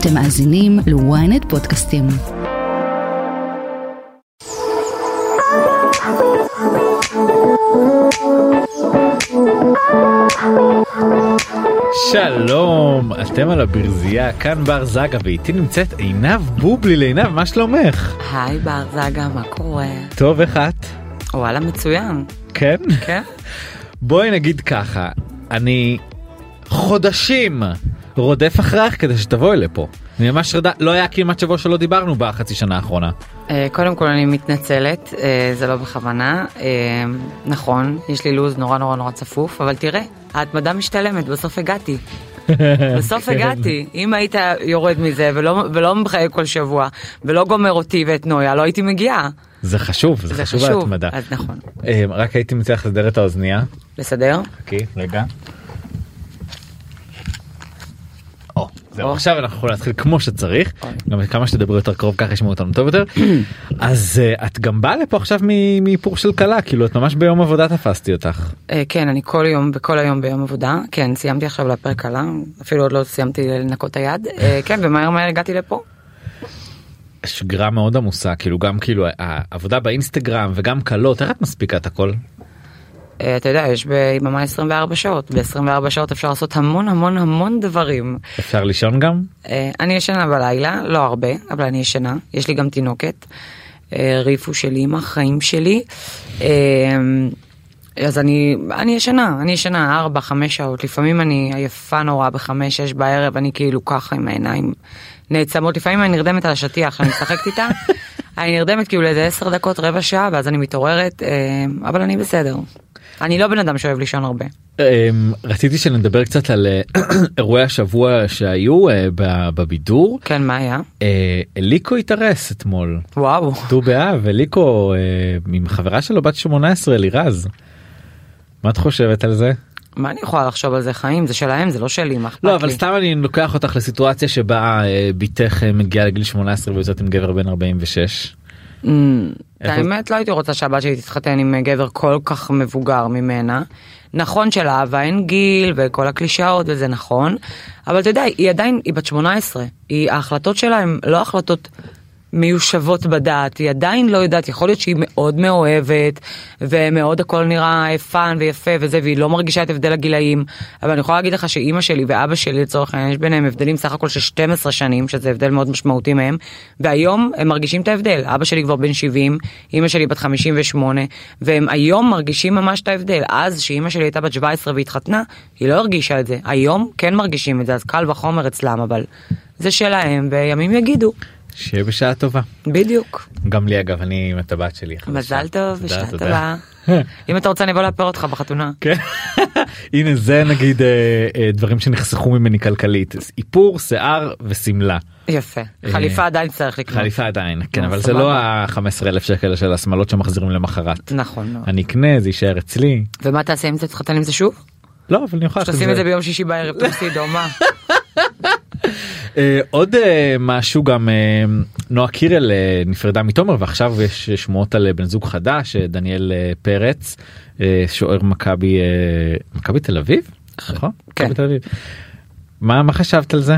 אתם מאזינים ל-ynet פודקאסטים. שלום, אתם על הברזייה, כאן בר זגה ואיתי נמצאת עינב בובליל, עינב, מה שלומך? היי בר זגה, מה קורה? טוב, איך את? וואלה מצוין. כן? כן? בואי נגיד ככה, אני חודשים רודף אחריך כדי שתבואי לפה. אני ממש רדה, לא היה כמעט שבוע שלא דיברנו בחצי שנה האחרונה. אה, קודם כל אני מתנצלת, אה, זה לא בכוונה. אה, נכון, יש לי לו"ז נורא נורא נורא צפוף, אבל תראה, ההתמדה משתלמת, בסוף הגעתי. בסוף כן. הגעתי, אם היית יורד מזה ולא, ולא מחייג כל שבוע ולא גומר אותי ואת נויה, לא הייתי מגיעה. זה חשוב, זה, זה חשוב חשוב, ההתמדה. אז נכון. רק הייתי לך לסדר את האוזנייה. לסדר? חכי, רגע. או. עכשיו אנחנו יכולים להתחיל כמו שצריך. גם כמה שתדברו יותר קרוב ככה ישמעו אותנו טוב יותר. אז אה, את גם באה לפה עכשיו מאיפור של כלה, כאילו את ממש ביום עבודה תפסתי אותך. אה, כן, אני כל יום וכל היום ביום עבודה. כן, סיימתי עכשיו לאפר קלה, אפילו עוד לא סיימתי לנקות היד. אה, כן, ומהר מהר הגעתי לפה. שגרה מאוד עמוסה, כאילו גם כאילו העבודה באינסטגרם וגם כלות, איך את מספיקה את הכל? אה, אתה יודע, יש ביממה 24 שעות, ב-24 שעות אפשר לעשות המון המון המון דברים. אפשר לישון גם? אה, אני ישנה בלילה, לא הרבה, אבל אני ישנה, יש לי גם תינוקת. אה, ריפו של אימא, חיים שלי. אז אני, אני ישנה, אני ישנה 4-5 שעות, לפעמים אני עייפה נורא ב-5-6 בערב, אני כאילו ככה עם העיניים נעצמות, לפעמים אני נרדמת על השטיח שאני משחקת איתה, אני נרדמת כאילו לאיזה 10 דקות, רבע שעה, ואז אני מתעוררת, אבל אני בסדר. אני לא בן אדם שאוהב לישון הרבה. אמ, רציתי שנדבר קצת על אה, אירועי השבוע שהיו אה, בבידור. כן, מה היה? אה, אליקו התארס אתמול. וואו. ט"ו באב, אליקו עם חברה שלו בת 18 לירז. מה את חושבת על זה? מה אני יכולה לחשוב על זה חיים? זה שלהם, זה לא שלי, מה אכפת לי? לא אבל סתם אני לוקח אותך לסיטואציה שבה בתך מגיעה לגיל 18 ויוצאת עם גבר בן 46. Mm, האמת לא הייתי רוצה שהבת שלי תתחתן עם גבר כל כך מבוגר ממנה. נכון שלאהבה אין גיל וכל הקלישאות וזה נכון, אבל אתה יודע, היא עדיין, היא בת 18, היא, ההחלטות שלה הן לא החלטות מיושבות בדעת, היא עדיין לא יודעת, יכול להיות שהיא מאוד מאוהבת, ומאוד הכל נראה fun ויפה וזה, והיא לא מרגישה את הבדל הגילאים, אבל אני יכולה להגיד לך שאימא שלי ואבא שלי לצורך העניין, יש ביניהם הבדלים סך הכל של 12 שנים, שזה הבדל מאוד משמעותי מהם, והיום הם מרגישים את ההבדל, אבא שלי כבר בן 70, אימא שלי בת 58, והם היום מרגישים ממש את ההבדל, אז שאימא שלי הייתה בת 17 והתחתנה, היא לא הרגישה את זה, היום כן מרגישים את זה, אז קל וחומר אצלם, אבל זה שלהם, וימים יגידו, שיהיה בשעה טובה. בדיוק. גם לי אגב אני עם הטבעת שלי. מזל טוב, בשעה. טובה. אם אתה רוצה אני אבוא לאפר אותך בחתונה. כן. הנה זה נגיד אה, אה, דברים שנחסכו ממני כלכלית איפור שיער ושמלה יפה. חליפה עדיין צריך לקנות. חליפה עדיין כן אבל זה. לא ה-15 אלף שקל של השמלות שמחזירים למחרת. נכון. אני אקנה זה יישאר אצלי. ומה תעשה אם אתה תתחתן עם זה שוב? לא אבל אני יכול לעשות תשים את זה ביום שישי בערב תפסידו מה? אה, עוד אה, משהו גם אה, נועה קירל נפרדה מתומר ועכשיו יש שמועות על בן זוג חדש דניאל פרץ שוער מכבי מכבי תל אביב נכון? כן. תל אביב. מה מה חשבת על זה?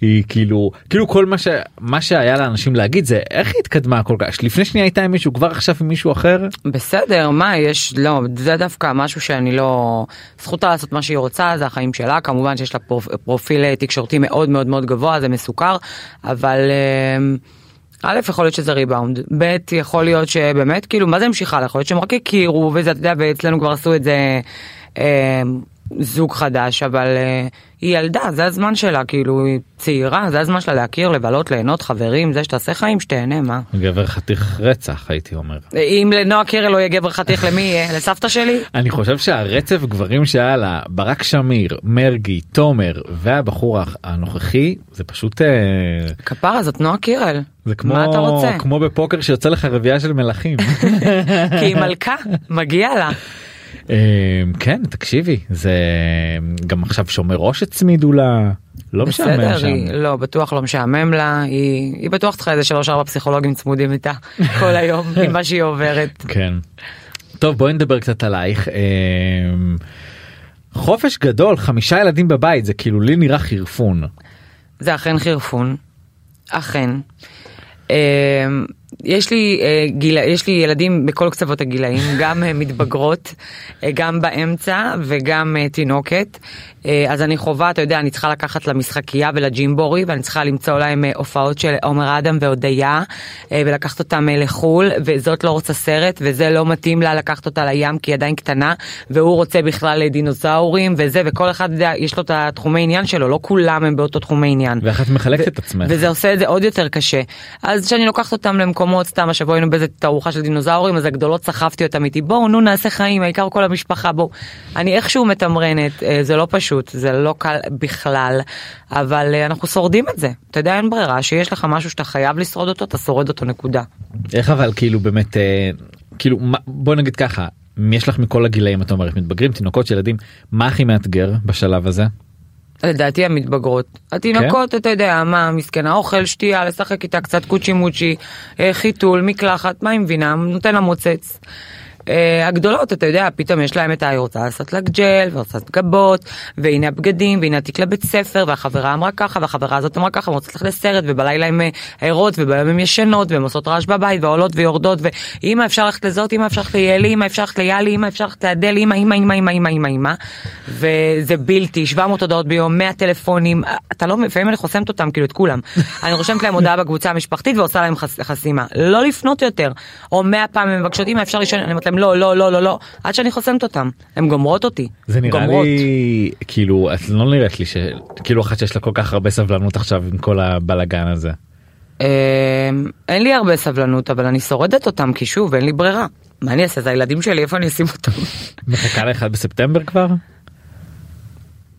היא כאילו כאילו כל מה שמה שהיה לאנשים להגיד זה איך היא התקדמה כל כך לפני שנייה הייתה עם מישהו כבר עכשיו עם מישהו אחר בסדר מה יש לא זה דווקא משהו שאני לא זכותה לעשות מה שהיא רוצה זה החיים שלה כמובן שיש לה פרופ, פרופיל אה, תקשורתי מאוד מאוד מאוד גבוה זה מסוקר אבל. אה, א', יכול להיות שזה ריבאונד, ב', יכול להיות שבאמת, כאילו, מה זה המשיכה לה? יכול להיות שהם רק הכירו, וזה, אתה יודע, ואצלנו כבר עשו את זה אה, זוג חדש, אבל אה, היא ילדה, זה הזמן שלה, כאילו, היא צעירה, זה הזמן שלה להכיר, לבלות, ליהנות, חברים, זה שתעשה חיים, שתהנה, מה? גבר חתיך רצח הייתי אומר. אם לנועה קירל לא יהיה גבר חתיך, למי יהיה? לסבתא שלי? אני חושב שהרצף גברים שהיה לה ברק שמיר מרגי תומר והבחור הנוכחי זה פשוט אה, כפרה, זאת נועה קירל. זה כמו מה אתה רוצה? כמו בפוקר שיוצא לך רביעייה של מלכים. כי היא מלכה, מגיע לה. אה, כן תקשיבי זה גם עכשיו שומר ראש הצמידו לה לא משעמם שם. היא, לא, בטוח לא משעמם לה, היא, היא בטוח צריכה איזה שלוש ארבע פסיכולוגים צמודים איתה כל היום עם מה שהיא עוברת. כן. טוב בואי נדבר קצת עלייך. אה, חופש גדול חמישה ילדים בבית זה כאילו לי נראה חירפון. זה אכן חירפון, אכן. יש לי, אה, גיל, יש לי ילדים בכל קצוות הגילאים, גם אה, מתבגרות, אה, גם באמצע וגם תינוקת. אז אני חובה, אתה יודע, אני צריכה לקחת למשחקייה ולג'ימבורי, ואני צריכה למצוא להם הופעות של עומר אדם והודיה, ולקחת אותם לחו"ל, וזאת לא רוצה סרט, וזה לא מתאים לה לקחת אותה לים כי היא עדיין קטנה, והוא רוצה בכלל דינוזאורים וזה, וכל אחד יודע, יש לו את התחומי עניין שלו, לא כולם הם באותו תחומי עניין. ואיך את מחלקת את עצמך? וזה עושה את זה עוד יותר קשה. אז כשאני לוקחת אותם למקומות, סתם השבוע היינו באיזה תערוכה של דינוזאורים, אז הגדולות סחבתי אותם איתי, בואו נו נעשה חיים, העיקר כל המשפחה, בואו. אני איכשהו מתמרנת, אה, זה לא פשוט, זה לא קל בכלל, אבל אה, אנחנו שורדים את זה. אתה יודע, אין ברירה, שיש לך משהו שאתה חייב לשרוד אותו, אתה שורד אותו, נקודה. איך אבל כאילו באמת אה, כאילו בוא נגיד ככה יש לך מכל הגילאים את אומרת מתבגרים תינוקות ילדים מה הכי מאתגר בשלב הזה. לדעתי המתבגרות. התינוקות, אתה יודע, מה, מסכנה, אוכל, שתייה, לשחק איתה קצת קוצ'י מוצ'י, אה, חיתול, מקלחת, מה היא מבינה? נותן לה מוצץ. אה, הגדולות, אתה יודע, פתאום יש להם את ה... היא רוצה לעשות לה ג'ל, ורוצה לעשות גבות, והנה הבגדים, והנה התיק לבית ספר, והחברה אמרה ככה, והחברה הזאת אמרה ככה, ורוצה ללכת לסרט, ובלילה הן אה, ערות, וביום הן ישנות, והן עושות רעש בבית, ועולות ויורדות, ואמא אפשר ללכת לזאת, אמא אפשר ללכת ליאלי, אמא אפשר ללכת ליאלי, אמא אפשר ללכת לאדל, אמא, אמא, אמא, אמא, אמא, אמא, אמא, וזה בלתי, 700 הודעות ביום, 100 טלפונים, אתה לא, לפעמים אני חוסמת אותם, כאילו את כולם. אני רושמת להם הודעה בקבוצה המשפחתית ועושה להם חס, חסימה. לא לפנות יותר. או 100 פעם הם מבקשות, אמא אפשר לישון, אני אומרת להם לא, לא, לא, לא, לא, עד שאני חוסמת אותם. הן גומרות אותי. זה נראה גומרות. לי כאילו את לא נראית לי שכאילו אחת שיש לה כל כך הרבה סבלנות עכשיו עם כל הבלגן הזה. אמ, אין לי הרבה סבלנות, אבל אני שורדת אותם, כי שוב, אין לי ברירה. מה אני אעשה? זה הילדים שלי, איפה אני אשים אותם? מחכה לאחד בספטמבר כבר?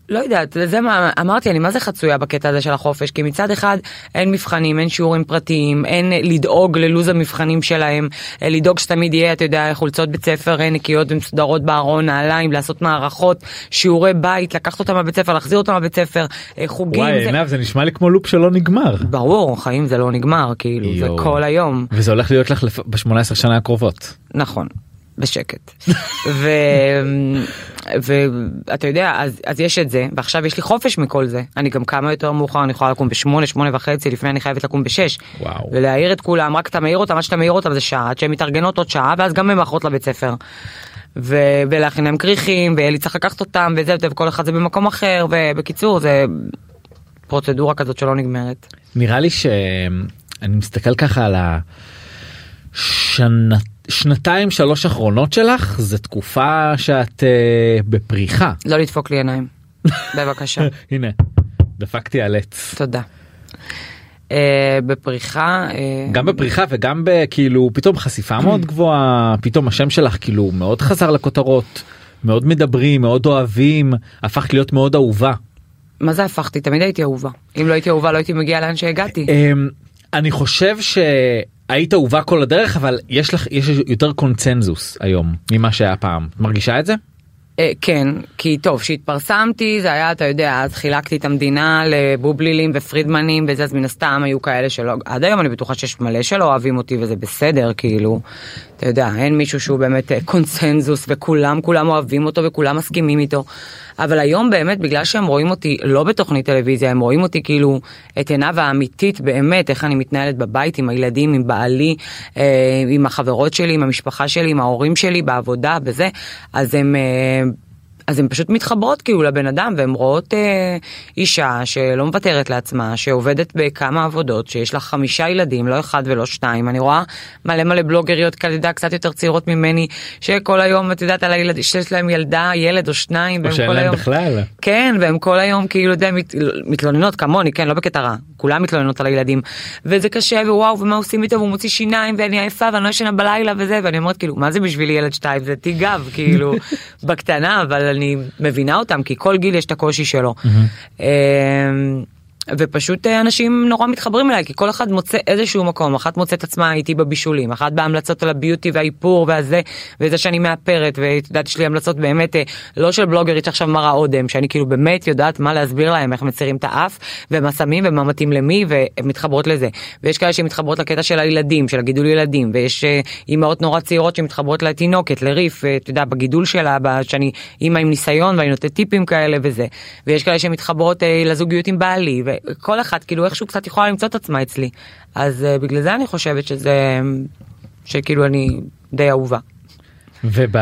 לא יודעת, זה מה, אמרתי, אני מה זה חצויה בקטע הזה של החופש, כי מצד אחד אין מבחנים, אין שיעורים פרטיים, אין לדאוג ללוז המבחנים שלהם, אה, לדאוג שתמיד יהיה, אתה יודע, חולצות בית ספר אה, נקיות ומסודרות בארון, נעליים, לעשות מערכות, שיעורי בית, לקחת אותם לבית ספר, להחזיר אותם לבית ספר, אה, חוגים. וואי זה... עינב זה נשמע לי כמו לופ שלא נגמר. ברור, חיים זה לא נגמר, כאילו, זה יואו. כל היום. וזה הולך להיות לך לפ- ב-18 שנה הקרובות. נכון, בשקט. ו... ואתה יודע, אז, אז יש את זה, ועכשיו יש לי חופש מכל זה. אני גם קמה יותר מאוחר, אני יכולה לקום בשמונה, שמונה וחצי, לפני אני חייבת לקום בשש. וואו. ולהעיר את כולם, רק אתה מעיר אותם, עד שאתה מעיר אותם זה שעה, עד שהן מתארגנות עוד שעה, ואז גם הן מאחרות לבית ספר. ו... ולהכין להם כריכים, ואלי צריך לקחת אותם, וזה, וכל אחד זה במקום אחר, ובקיצור, זה פרוצדורה כזאת שלא נגמרת. נראה לי שאני מסתכל ככה על השנת... שנתיים שלוש אחרונות שלך זה תקופה שאת uh, בפריחה. לא לדפוק לי עיניים. בבקשה. הנה דפקתי על עץ. תודה. Uh, בפריחה, uh, גם בפריחה וגם בכאילו פתאום חשיפה מאוד גבוהה פתאום השם שלך כאילו מאוד חזר לכותרות מאוד מדברים מאוד אוהבים הפכת להיות מאוד אהובה. מה זה הפכתי? תמיד הייתי אהובה. אם לא הייתי אהובה לא הייתי מגיעה לאן שהגעתי. אמ, אני חושב שהיית אהובה כל הדרך אבל יש לך יש יותר קונצנזוס היום ממה שהיה פעם את מרגישה את זה? אה, כן, כי טוב, כשהתפרסמתי זה היה, אתה יודע, אז חילקתי את המדינה לבובלילים ופרידמנים וזה, אז מן הסתם היו כאלה שלא, עד היום אני בטוחה שיש מלא שלא אוהבים אותי וזה בסדר, כאילו, אתה יודע, אין מישהו שהוא באמת אה, קונצנזוס וכולם, כולם אוהבים אותו וכולם מסכימים איתו. אבל היום באמת, בגלל שהם רואים אותי לא בתוכנית טלוויזיה, הם רואים אותי כאילו את עיניו האמיתית באמת, איך אני מתנהלת בבית עם הילדים, עם בעלי, אה, עם החברות שלי, עם המשפחה שלי, עם ההורים שלי, בעבודה, בזה, אז הם... אה, אז הן פשוט מתחברות כאילו לבן אדם והן רואות אה, אישה שלא מוותרת לעצמה, שעובדת בכמה עבודות, שיש לה חמישה ילדים, לא אחד ולא שתיים. אני רואה מלא מלא בלוגריות כאלה קצת יותר צעירות ממני, שכל היום, את יודעת, על הילדים, שיש להם ילדה, ילד או שניים, או שאין להם היום... בכלל. כן, והם כל היום כאילו, יודע, מת, מתלוננות כמוני, כן, לא בקטע רע, כולם מתלוננות על הילדים. וזה קשה, ווואו, ומה עושים איתו, והוא מוציא שיניים, ואני עייפה, ואני לא ישנה בלילה וזה, ואני אומרת, כאילו, מה זה בשבילי ילד שתיים? זה תיק גב, כאילו, בקטנה, אבל אני מבינה אותם, כי כל גיל יש את הקושי שלו. אמ, ופשוט אה, אנשים נורא מתחברים אליי כי כל אחד מוצא איזשהו מקום. אחת מוצאת עצמה איתי בבישולים אחת בהמלצות על הביוטי והאיפור והזה וזה שאני מאפרת ואת יודעת יש לי המלצות באמת אה, לא של בלוגרית שעכשיו מראה אודם שאני כאילו באמת יודעת מה להסביר להם איך מצירים את האף ומה שמים ומה מתאים למי והן מתחברות לזה. ויש כאלה שמתחברות לקטע של הילדים של הגידול ילדים ויש אה, אימהות נורא צעירות שמתחברות לתינוקת לריף אה, אתה יודע בגידול שלה שאני אימא עם ניסיון ואני נותנת טיפים כאלה וזה. ויש כאלה שמתחברות לזוגיות עם בעלי וכל אחת כאילו איכשהו קצת יכולה למצוא את עצמה אצלי. אז אה, בגלל זה אני חושבת שזה, שכאילו אני די אהובה. וב...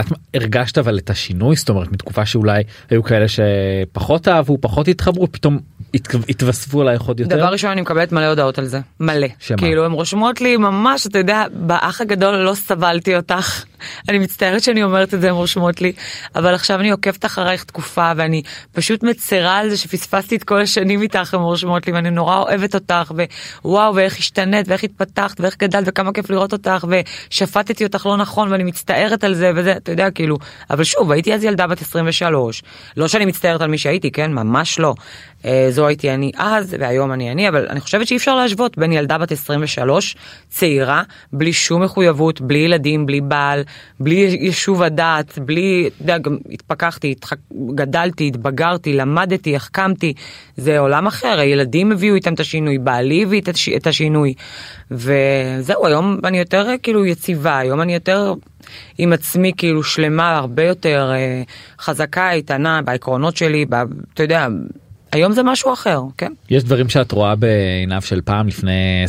את הרגשת אבל את השינוי? זאת אומרת מתקופה שאולי היו כאלה שפחות אהבו פחות התחברו פתאום הת- התווספו עלייך עוד יותר. דבר ראשון אני מקבלת מלא הודעות על זה. מלא. שמה? כאילו הם רושמות לי ממש אתה יודע באח הגדול לא סבלתי אותך. אני מצטערת שאני אומרת את זה הם רושמות לי. אבל עכשיו אני עוקבת אחרייך תקופה ואני פשוט מצרה על זה שפספסתי את כל השנים איתך הם רושמות לי ואני נורא אוהבת אותך ווואו ואיך השתנית ואיך התפתחת ואיך גדלת וכמה כיף לראות אותך ושפטתי אותך לא נכון ואני מצטערת על זה וזה אתה יודע כאילו אבל שוב הייתי אז ילדה בת 23 לא שאני מצטערת על מי שהייתי כן? ממש לא. אה, זו הייתי אני אז והיום אני אני אבל אני חושבת שאי אפשר להשוות בין ילדה בת 23 צעירה בלי שום מחויבות בלי ילדים בלי בעל בלי יישוב הדעת בלי אתה יודע, גם התפכחתי התח... גדלתי התבגרתי למדתי החכמתי. זה עולם אחר הילדים הביאו איתם את השינוי בעלי הביא את הש- את השינוי. וזהו היום אני יותר כאילו יציבה היום אני יותר עם עצמי כאילו שלמה הרבה יותר אה, חזקה איתנה בעקרונות שלי אתה יודע היום זה משהו אחר כן. יש דברים שאת רואה בעיניו של פעם לפני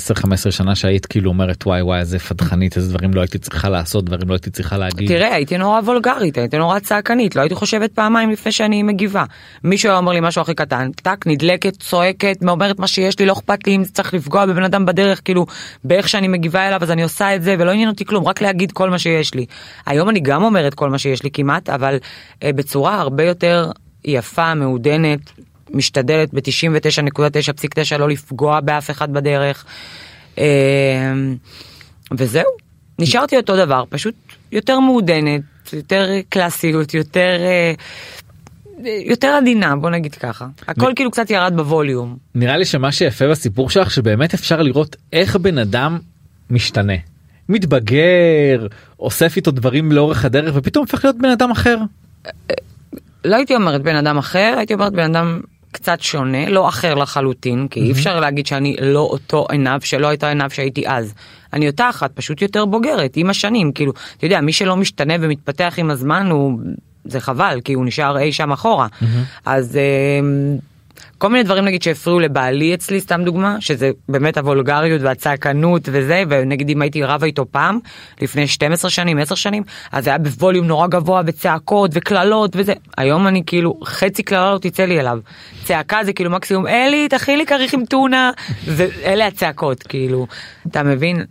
10-15 שנה שהיית כאילו אומרת וואי וואי איזה פדחנית איזה דברים לא הייתי צריכה לעשות דברים לא הייתי צריכה להגיד. תראה הייתי נורא וולגרית הייתי נורא צעקנית לא הייתי חושבת פעמיים לפני שאני מגיבה מישהו היה אומר לי משהו הכי קטן טק נדלקת צועקת אומרת מה שיש לי לא אכפת לי אם צריך לפגוע בבן אדם בדרך כאילו באיך שאני מגיבה אליו אז אני עושה את זה ולא עניין אותי כלום רק להגיד כל מה שיש לי היום אני גם אומרת כל מה שיש לי כמעט אבל אה, בצורה הרבה יותר יפה מעודנת משתדלת ב-99.9.9 לא לפגוע באף אחד בדרך. אה, וזהו, נשארתי אותו דבר, פשוט יותר מעודנת, יותר קלאסיות, יותר, אה, יותר עדינה, בוא נגיד ככה. הכל כאילו קצת ירד בווליום. נראה לי שמה שיפה בסיפור שלך שבאמת אפשר לראות איך בן אדם משתנה. מתבגר אוסף איתו דברים לאורך הדרך ופתאום הופך להיות בן אדם אחר. לא הייתי אומרת בן אדם אחר, הייתי אומרת בן אדם קצת שונה, לא אחר לחלוטין, כי אי אפשר להגיד שאני לא אותו עינב שלא הייתה עינב שהייתי אז. אני אותה אחת, פשוט יותר בוגרת, עם השנים, כאילו, אתה יודע, מי שלא משתנה ומתפתח עם הזמן הוא... זה חבל, כי הוא נשאר אי שם אחורה. אז אה, כל מיני דברים נגיד שהפריעו לבעלי אצלי, סתם דוגמה, שזה באמת הוולגריות והצעקנות וזה, ונגיד אם הייתי רבה איתו פעם, לפני 12 שנים, 10 שנים, אז זה היה בווליום נורא גבוה וצעקות וקללות וזה. היום אני כאילו, חצי קללה לא תצא לי אליו. צעקה זה כאילו מקסימום, אלי, תכין לי כריך עם טונה, ואלה הצעקות, כאילו, אתה מבין?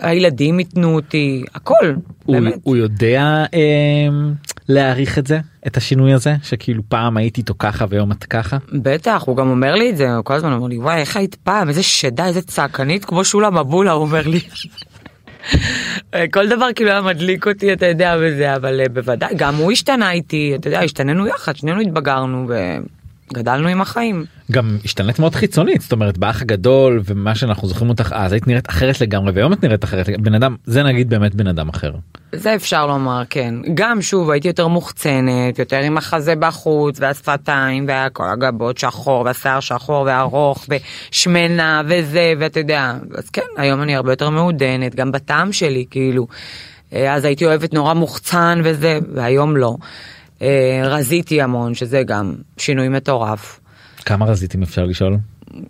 הילדים ייתנו אותי, הכל, הוא, באמת. הוא יודע אה, להעריך את זה את השינוי הזה שכאילו פעם הייתי איתו ככה והיום את ככה. בטח, הוא גם אומר לי את זה, הוא כל הזמן אומר לי, וואי, איך היית פעם, איזה שדה, איזה צעקנית, כמו שולה מבולה, הוא אומר לי. כל דבר כאילו היה מדליק אותי, אתה יודע, וזה, אבל אה, בוודאי, גם הוא השתנה איתי, אתה יודע, השתננו יחד, שנינו התבגרנו וגדלנו עם החיים. גם השתנית מאוד חיצונית זאת אומרת באח הגדול ומה שאנחנו זוכרים אותך אז היית נראית אחרת לגמרי והיום את נראית אחרת בן אדם זה נגיד באמת בן אדם אחר. זה אפשר לומר, כן. גם שוב, הייתי יותר מוחצנת, יותר עם החזה בחוץ, והשפתיים, וכל הגבות שחור, והשיער שחור וארוך, ושמנה, וזה, ואתה יודע. אז כן, היום אני הרבה יותר מעודנת, גם בטעם שלי, כאילו. אז הייתי אוהבת נורא מוחצן וזה, והיום לא. אה, רזיתי המון, שזה גם שינוי מטורף. כמה רזיתים אפשר לשאול?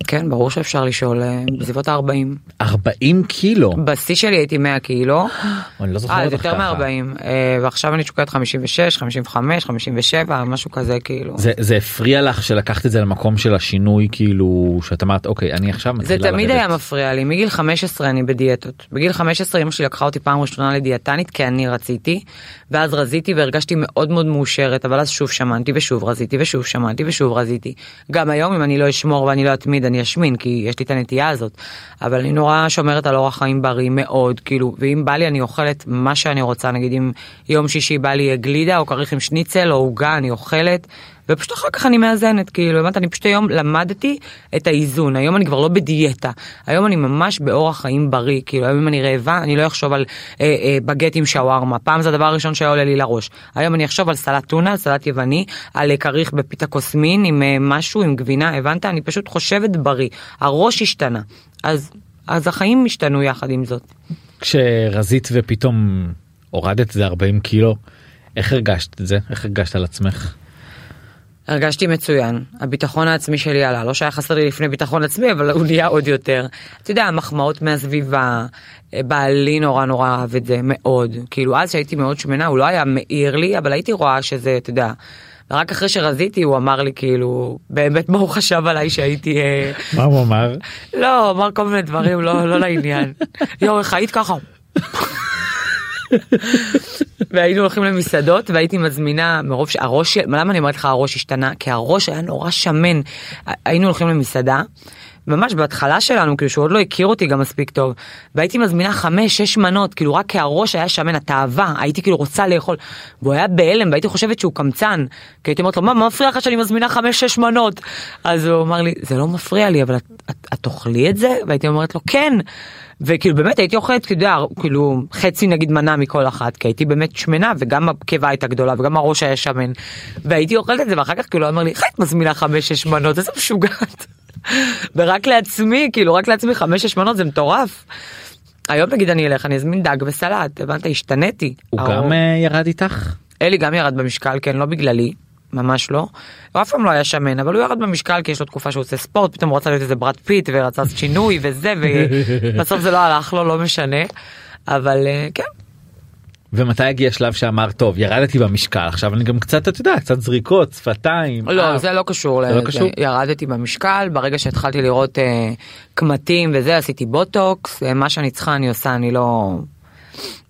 כן, ברור שאפשר לשאול, אה, בסביבות ה-40. 40 קילו. בשיא שלי הייתי 100 קילו. אני לא זוכר אה, אותך יותר ככה. מ-40, ועכשיו אני שוקלת 56, 55, 57, משהו כזה כאילו. זה, זה הפריע לך שלקחת את זה למקום של השינוי כאילו שאת אמרת אוקיי אני עכשיו זה מתחילה תמיד לרדת. היה מפריע לי, מגיל 15 אני בדיאטות. בגיל 15 אמא שלי לקחה אותי פעם ראשונה לדיאטנית כי אני רציתי, ואז רזיתי והרגשתי מאוד מאוד מאושרת, אבל אז שוב שמנתי ושוב רזיתי ושוב שמנתי ושוב רזיתי. גם היום אם אני לא אשמור ואני לא אתמיד אני אשמין, כי יש לי את הנטייה הזאת. אבל אני נורא שומרת על אורח חיים בריא מאוד, כאילו, ואם בא לי אני אוכלת מה שאני רוצה, נגיד אם יום שישי בא לי גלידה או כריך עם שניצל או עוגה אני אוכלת. ופשוט אחר כך אני מאזנת, כאילו, הבנת, אני פשוט היום למדתי את האיזון, היום אני כבר לא בדיאטה, היום אני ממש באורח חיים בריא, כאילו, היום אם אני רעבה, אני לא אחשוב על אה, אה, בגט עם שווארמה, פעם זה הדבר הראשון שהיה עולה לי לראש, היום אני אחשוב על סלט טונה, על סלט יווני, על אה, כריך בפיתה קוסמין עם אה, משהו, עם גבינה, הבנת, אני פשוט חושבת בריא, הראש השתנה, אז, אז החיים השתנו יחד עם זאת. כשרזית ופתאום הורדת זה 40 קילו איך הרגשת את זה? איך הרגשת על עצמך. 40 קילו הרגשתי מצוין, הביטחון העצמי שלי עלה, לא שהיה חסר לי לפני ביטחון עצמי, אבל הוא נהיה עוד יותר. אתה יודע, מחמאות מהסביבה, בעלי נורא נורא אהב את זה מאוד. כאילו אז שהייתי מאוד שמנה, הוא לא היה מעיר לי, אבל הייתי רואה שזה, אתה יודע, ורק אחרי שרזיתי הוא אמר לי כאילו, באמת מה הוא חשב עליי שהייתי... אה, מה הוא אמר? לא, הוא אמר כל מיני דברים לא, לא לעניין. יואו, איך היית ככה? והיינו הולכים למסעדות והייתי מזמינה מרוב שהראש, למה אני אומרת לך הראש השתנה? כי הראש היה נורא שמן. היינו הולכים למסעדה. ממש בהתחלה שלנו כאילו שהוא עוד לא הכיר אותי גם מספיק טוב והייתי מזמינה חמש שש מנות כאילו רק כי הראש היה שמן התאווה הייתי כאילו רוצה לאכול והוא היה בהלם והייתי חושבת שהוא קמצן כי הייתי אומרת לו מה מפריע לך שאני מזמינה חמש שש מנות אז הוא אמר לי זה לא מפריע לי אבל את, את, את תאכלי את זה והייתי אומרת לו כן וכאילו באמת הייתי אוכלת כאילו, כאילו חצי נגיד מנה מכל אחת כי הייתי באמת שמנה וגם הקיבה הייתה גדולה וגם הראש היה שמן והייתי אוכלת את זה ואחר כך כאילו אמר לי איך את מזמינה חמש שש מנות איזה משוגעת. ורק לעצמי כאילו רק לעצמי חמש שש מנות זה מטורף. היום נגיד אני אלך אני אזמין דג וסלט הבנת השתניתי. הוא גם אה, ירד איתך? אלי גם ירד במשקל כן לא בגללי ממש לא. הוא אף פעם לא היה שמן אבל הוא ירד במשקל כי יש לו תקופה שהוא עושה ספורט פתאום הוא רצה להיות איזה ברד פיט ורצה שינוי וזה ובסוף זה לא הלך לו לא משנה אבל אה, כן. ומתי הגיע שלב שאמר טוב ירדתי במשקל עכשיו אני גם קצת אתה יודע קצת זריקות שפתיים. לא זה לא קשור, זה לא קשור? ירדתי במשקל ברגע שהתחלתי לראות אה, קמטים וזה עשיתי בוטוקס אה, מה שאני צריכה אני עושה אני לא.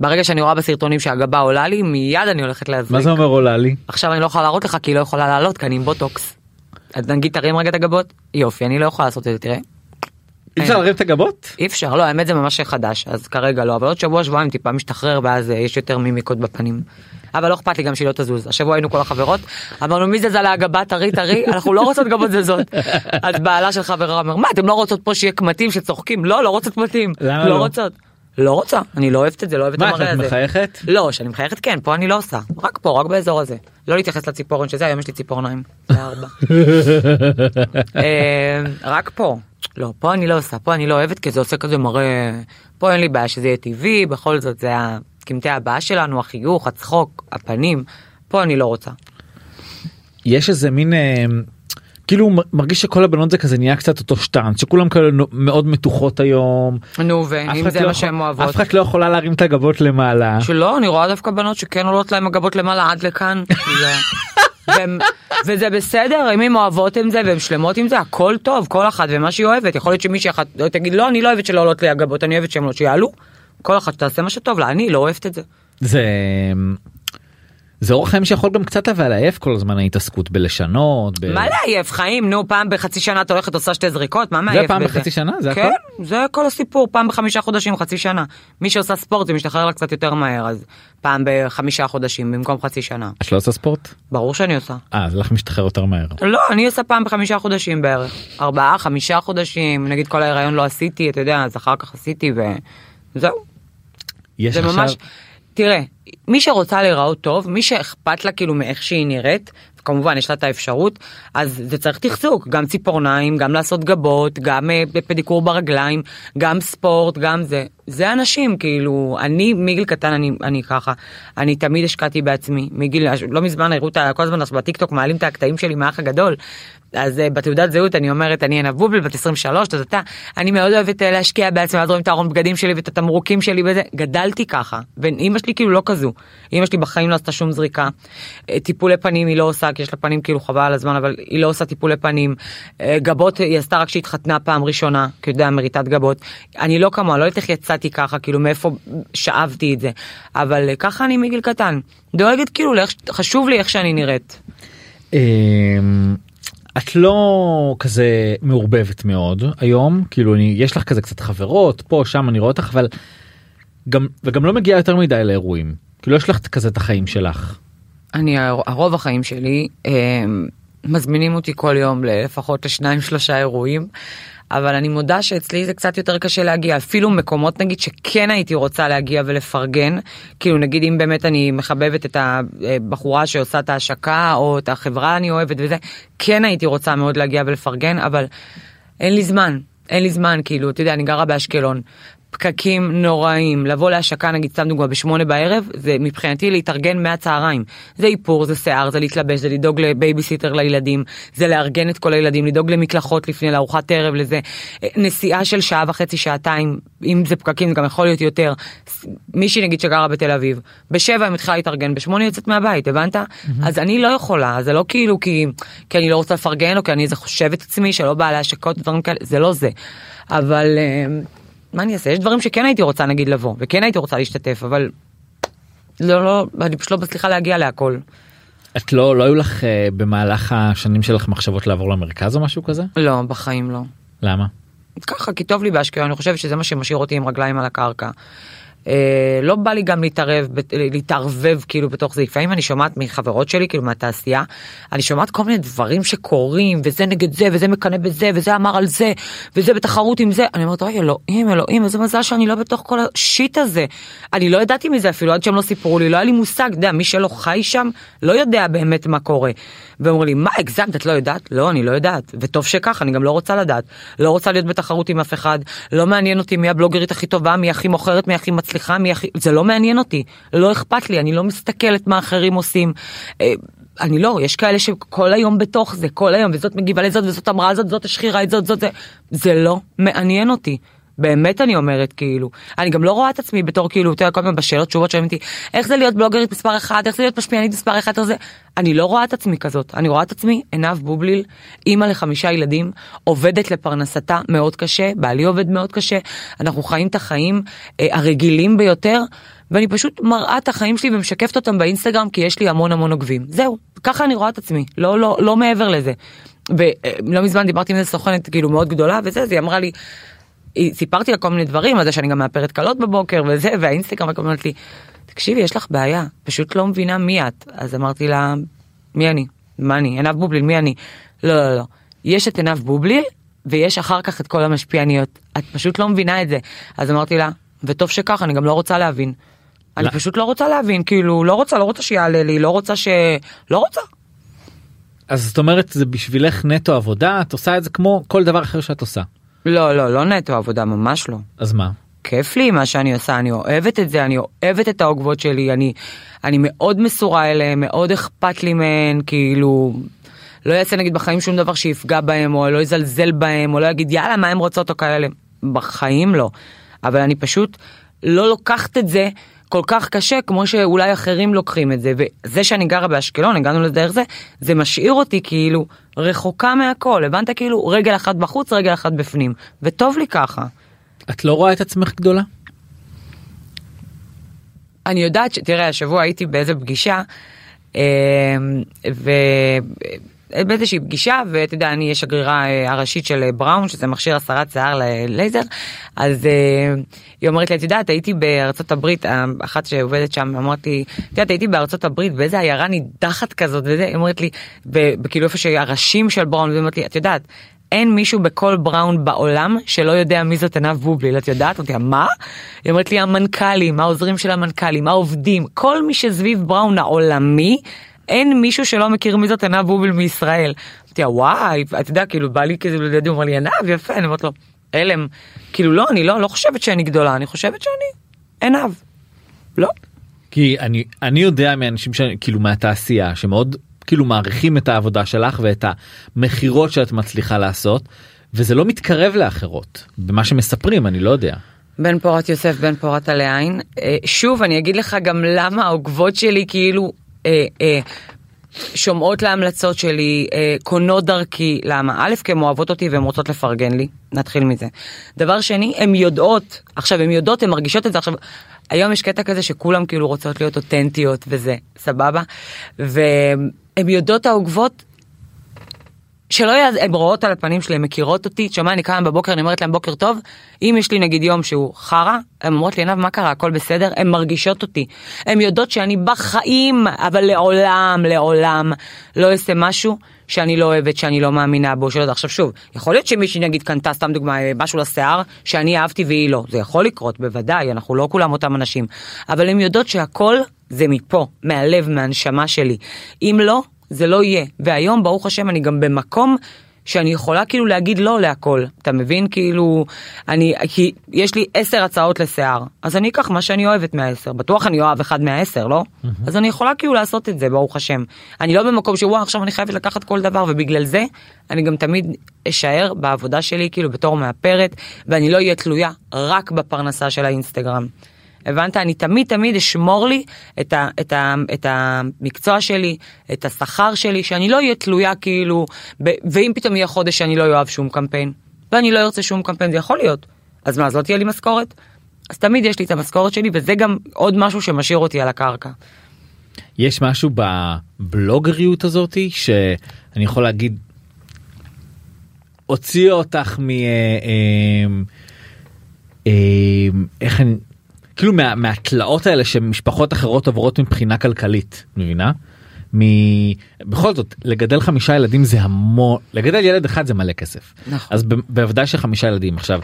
ברגע שאני רואה בסרטונים שהגבה עולה לי מיד אני הולכת להזריק. מה זה אומר עולה לי? עכשיו אני לא יכולה להראות לך כי היא לא יכולה לעלות כי אני עם בוטוקס. אז נגיד תרים רגע את הגבות יופי אני לא יכולה לעשות את זה תראה. אי אפשר להרים את הגבות? אי אפשר לא האמת זה ממש חדש אז כרגע לא אבל עוד שבוע שבועיים טיפה משתחרר ואז אה, יש יותר מימיקות בפנים. אבל לא אכפת לי גם שהיא לא תזוז השבוע היינו כל החברות אמרנו מי זזה להגבה טרי טרי אנחנו לא רוצות גבות זזות. אז בעלה של חברה אומר מה אתם לא רוצות פה שיהיה קמטים שצוחקים לא לא רוצות קמטים לא לא? רוצות. לא רוצה אני לא אוהבת את זה לא אוהבת את מה המראה את הזה. מחייכת? לא שאני מחייכת כן פה אני לא עושה רק פה רק באזור הזה לא להתייחס לציפורן שזה היום יש לי ציפורניים. אה, רק פה לא פה אני לא עושה פה אני לא אוהבת כי זה עושה כזה מראה פה אין לי בעיה שזה יהיה טבעי בכל זאת זה הקמטי הבאה שלנו החיוך הצחוק הפנים פה אני לא רוצה. יש איזה מין אה, כאילו מרגיש שכל הבנות זה כזה נהיה קצת אותו שטאנץ שכולם כאלה מאוד מתוחות היום. נו ואם אחד זה לא מה שהן אוהבות. אף אחת לא יכולה להרים את הגבות למעלה. שלא אני רואה דווקא בנות שכן עולות להם הגבות למעלה עד לכאן. זה- והם- וזה בסדר אם הן אוהבות עם זה והן שלמות עם זה הכל טוב כל אחת ומה שהיא אוהבת יכול להיות שמישהי אחת לא תגיד לא אני לא אוהבת שלא עולות לי הגבות אני אוהבת שהן לא שיעלו. כל אחת תעשה מה שטוב לה אני לא אוהבת את זה. זה זה אורח חיים שיכול גם קצת אבל לעייף כל הזמן ההתעסקות בלשנות. ב- מה לעייף חיים נו פעם בחצי שנה את הולכת עושה שתי זריקות מה מעייף פעם בזה? בחצי שנה? זה כן הכל? זה כל הסיפור פעם בחמישה חודשים חצי שנה מי שעושה ספורט זה משתחרר לה קצת יותר מהר אז פעם בחמישה חודשים במקום חצי שנה את לא עושה ספורט? ברור שאני עושה. אה זה לך משתחרר יותר מהר. לא, אני עושה פעם בחמישה חודשים בערך. ארבעה, חמישה חודשים, נגיד כל ההיריון לא עשיתי, אתה יודע, אז אחר כך עשיתי וזהו. יש זה עכשיו ממש... תראה, מי שרוצה להיראות טוב, מי שאכפת לה כאילו מאיך שהיא נראית, כמובן יש לה את האפשרות, אז זה צריך תחזוק, גם ציפורניים, גם לעשות גבות, גם אה, פדיקור ברגליים, גם ספורט, גם זה. זה אנשים, כאילו, אני מגיל קטן אני, אני ככה, אני תמיד השקעתי בעצמי, מגיל, לא מזמן הראו את ה... כל הזמן בטיקטוק מעלים את הקטעים שלי מהאח הגדול, אז uh, בתעודת זהות אני אומרת אני עינב בובל בת 23 אז אתה אני מאוד אוהבת להשקיע בעצמי אז רואים את הארון בגדים שלי ואת התמרוקים שלי וזה. גדלתי ככה ואימא שלי כאילו לא כזו. אימא שלי בחיים לא עשתה שום זריקה. uh, טיפולי פנים היא לא עושה כי יש לה פנים כאילו חבל על הזמן אבל היא לא עושה טיפולי פנים. uh, גבות היא עשתה רק כשהתחתנה פעם ראשונה כי יודע מריטת גבות. אני לא כמוה לא יודעת איך יצאתי ככה כאילו מאיפה שאבתי את זה. אבל uh, ככה אני מגיל קטן. דואגת כאילו חשוב לי איך שאני נראית. אמ, את לא כזה מעורבבת מאוד היום כאילו אני יש לך כזה קצת חברות פה שם אני רואה אותך אבל גם וגם לא מגיעה יותר מדי לאירועים כאילו יש לך כזה את החיים שלך. אני הרוב החיים שלי הם, מזמינים אותי כל יום לפחות לשניים שלושה אירועים. אבל אני מודה שאצלי זה קצת יותר קשה להגיע אפילו מקומות נגיד שכן הייתי רוצה להגיע ולפרגן כאילו נגיד אם באמת אני מחבבת את הבחורה שעושה את ההשקה או את החברה אני אוהבת וזה כן הייתי רוצה מאוד להגיע ולפרגן אבל אין לי זמן אין לי זמן כאילו אתה יודע אני גרה באשקלון פקקים נוראים, לבוא להשקה נגיד סתם דוגמה בשמונה בערב, זה מבחינתי להתארגן מהצהריים. זה איפור, זה שיער, זה להתלבש, זה לדאוג לבייביסיטר לילדים, זה לארגן את כל הילדים, לדאוג למקלחות לפני, לארוחת ערב, לזה. נסיעה של שעה וחצי, שעתיים, אם זה פקקים זה גם יכול להיות יותר. מישהי נגיד שגרה בתל אביב, בשבע היא מתחילה להתארגן, בשמונה יוצאת מהבית, הבנת? Mm-hmm. אז אני לא יכולה, זה לא כאילו כי, כי אני לא רוצה לפרגן או כי אני איזה חושבת עצמי שלא באה להשקות דברים כאלה, זה לא זה. אבל... אה, מה אני אעשה? יש דברים שכן הייתי רוצה נגיד לבוא, וכן הייתי רוצה להשתתף, אבל לא, לא, אני פשוט לא מצליחה להגיע להכל. את לא, לא היו לך uh, במהלך השנים שלך מחשבות לעבור למרכז או משהו כזה? לא, בחיים לא. למה? ככה, כי טוב לי באשקלון, אני חושבת שזה מה שמשאיר אותי עם רגליים על הקרקע. אה, לא בא לי גם להתערב, להתערבב כאילו בתוך זה. לפעמים אני שומעת מחברות שלי, כאילו מהתעשייה, אני שומעת כל מיני דברים שקורים, וזה נגד זה, וזה מקנא בזה, וזה אמר על זה, וזה בתחרות עם זה. אני אומרת, אוי אלוהים, אלוהים, איזה מזל שאני לא בתוך כל השיט הזה. אני לא ידעתי מזה אפילו, עד שהם לא סיפרו לי, לא היה לי מושג, יודע, מי שלא חי שם, לא יודע באמת מה קורה. ואומרים לי, מה, הגזמת, את לא יודעת? לא, אני לא יודעת. וטוב שכך, אני גם לא רוצה לדעת. לא רוצה להיות בתחרות עם אף אחד, לא מעניין אותי מי הבלוגרית הכי טובה, מי הכי מוכרת, מי הכי מצליחה, מי הכי... זה לא מעניין אותי. לא אכפת לי, אני לא מסתכלת מה אחרים עושים. אה, אני לא, יש כאלה שכל היום בתוך זה, כל היום, וזאת מגיבה לזאת, וזאת אמרה זאת, זאת השחירה את זאת, זאת זה. זה לא מעניין אותי. באמת אני אומרת כאילו. אני גם לא רואה את עצמי בתור כאילו יודע כל הזמן בשאלות תשובות שואלים אותי איך זה להיות בלוגרית מספר אחד איך זה להיות משפיענית מספר אחד איך זה אני לא רואה את עצמי כזאת. אני רואה את עצמי עינב בובליל אימא לחמישה ילדים עובדת לפרנסתה מאוד קשה בעלי עובד מאוד קשה אנחנו חיים את החיים אה, הרגילים ביותר ואני פשוט מראה את החיים שלי ומשקפת אותם באינסטגרם כי יש לי המון המון עוקבים. זהו ככה אני רואה את עצמי. לא לא לא מעבר לזה. ולא מזמן דיברתי עם איזה סוכנת כאילו מאוד גדולה וזה אז היא אמרה לי סיפרתי לה כל מיני דברים על זה שאני גם מאפרת קלות בבוקר וזה והאינסטגרם אמרת לי תקשיבי יש לך בעיה פשוט לא מבינה מי את אז אמרתי לה מי אני מה אני עינב בובליל מי אני לא לא לא יש את עינב בובליל ויש אחר כך את כל המשפיעניות את פשוט לא מבינה את זה אז אמרתי לה וטוב שכך אני גם לא רוצה להבין. אני פשוט לא רוצה להבין כאילו לא רוצה לא רוצה שיעלה לי לא רוצה ש... לא רוצה. אז זאת אומרת זה בשבילך נטו עבודה את עושה את זה כמו כל דבר אחר שאת עושה. לא, לא, לא נטו עבודה, ממש לא. אז מה? כיף לי מה שאני עושה, אני אוהבת את זה, אני אוהבת את העוקבות שלי, אני, אני מאוד מסורה אליהם, מאוד אכפת לי מהן, כאילו, לא יעשה נגיד בחיים שום דבר שיפגע בהם, או לא יזלזל בהם, או לא יגיד יאללה מה הם רוצות או כאלה, בחיים לא. אבל אני פשוט לא לוקחת את זה כל כך קשה כמו שאולי אחרים לוקחים את זה וזה שאני גרה באשקלון הגענו לזה דרך זה זה משאיר אותי כאילו רחוקה מהכל הבנת כאילו רגל אחת בחוץ רגל אחת בפנים וטוב לי ככה. את לא רואה את עצמך גדולה? אני יודעת שתראה השבוע הייתי באיזה פגישה ו... באיזושהי פגישה ואתה יודע אני השגרירה אה, הראשית של אה, בראון שזה מכשיר הסרת שיער ללייזר אז אה, היא אומרת לי את יודעת הייתי בארצות הברית אחת שעובדת שם אמרתי את יודעת הייתי בארצות הברית באיזה עיירה נידחת כזאת וזה היא אומרת לי כאילו איפה שהראשים של בראון והיא אומרת לי את יודעת אין מישהו בכל בראון בעולם שלא יודע מי זאת עינב בובליל את יודעת? אמרתי מה? היא אומרת לי המנכ"לים העוזרים של המנכ"לים העובדים כל מי שסביב בראון העולמי אין מישהו שלא מכיר מי זאת עינב בובל מישראל. אמרתי וואי, אתה יודע, כאילו בא לי כזה לידי, הוא אמר לי עינב יפה, אני אומרת לו, הלם, כאילו לא, אני לא, לא חושבת שאני גדולה, אני חושבת שאני עינב. לא. כי אני אני יודע מאנשים שכאילו מהתעשייה שמאוד כאילו מעריכים את העבודה שלך ואת המכירות שאת מצליחה לעשות וזה לא מתקרב לאחרות במה שמספרים אני לא יודע. בן פורת יוסף בן פורת עלי עין אה, שוב אני אגיד לך גם למה העוקבות שלי כאילו אה, אה, שומעות להמלצות שלי, אה, קונות דרכי, למה? א', כי הן אוהבות אותי והן רוצות לפרגן לי, נתחיל מזה. דבר שני, הן יודעות, עכשיו הן יודעות, הן מרגישות את זה, עכשיו, היום יש קטע כזה שכולם כאילו רוצות להיות אותנטיות וזה, סבבה? והן יודעות העוקבות שלא יעז... הן רואות על הפנים שלי, הן מכירות אותי, תשמע, אני קמה בבוקר, אני אומרת להם בוקר טוב, אם יש לי נגיד יום שהוא חרא, הן אומרות לי, עינב, מה קרה, הכל בסדר? הן מרגישות אותי. הן יודעות שאני בחיים, אבל לעולם, לעולם, לא אעשה משהו שאני לא אוהבת, שאני לא מאמינה בו, שלא יודע. עכשיו שוב, יכול להיות שמישהי נגיד קנתה, סתם דוגמה, משהו לשיער, שאני אהבתי והיא לא. זה יכול לקרות, בוודאי, אנחנו לא כולם אותם אנשים. אבל הן יודעות שהכל זה מפה, מהלב, מהנשמה שלי. אם לא, זה לא יהיה. והיום, ברוך השם, אני גם במקום שאני יכולה כאילו להגיד לא להכל, אתה מבין? כאילו, אני, כי יש לי עשר הצעות לשיער, אז אני אקח מה שאני אוהבת מהעשר, בטוח אני אוהב אחד מהעשר, לא? Mm-hmm. אז אני יכולה כאילו לעשות את זה, ברוך השם. אני לא במקום שוואו, עכשיו אני חייבת לקחת כל דבר, ובגלל זה אני גם תמיד אשאר בעבודה שלי, כאילו בתור מאפרת, ואני לא אהיה תלויה רק בפרנסה של האינסטגרם. הבנת? אני תמיד תמיד אשמור לי את, ה, את, ה, את המקצוע שלי, את השכר שלי, שאני לא אהיה תלויה כאילו, ב, ואם פתאום יהיה חודש שאני לא אוהב שום קמפיין, ואני לא ארצה שום קמפיין, זה יכול להיות. אז מה, אז לא תהיה לי משכורת? אז תמיד יש לי את המשכורת שלי, וזה גם עוד משהו שמשאיר אותי על הקרקע. יש משהו בבלוגריות הזאתי שאני יכול להגיד הוציאה אותך מ... אה, אה, אה, איך אני כאילו מה, מהתלאות האלה שמשפחות אחרות עוברות מבחינה כלכלית מבינה. מ... בכל זאת לגדל חמישה ילדים זה המון לגדל ילד אחד זה מלא כסף נכון. אז ב- בוודאי שחמישה ילדים עכשיו.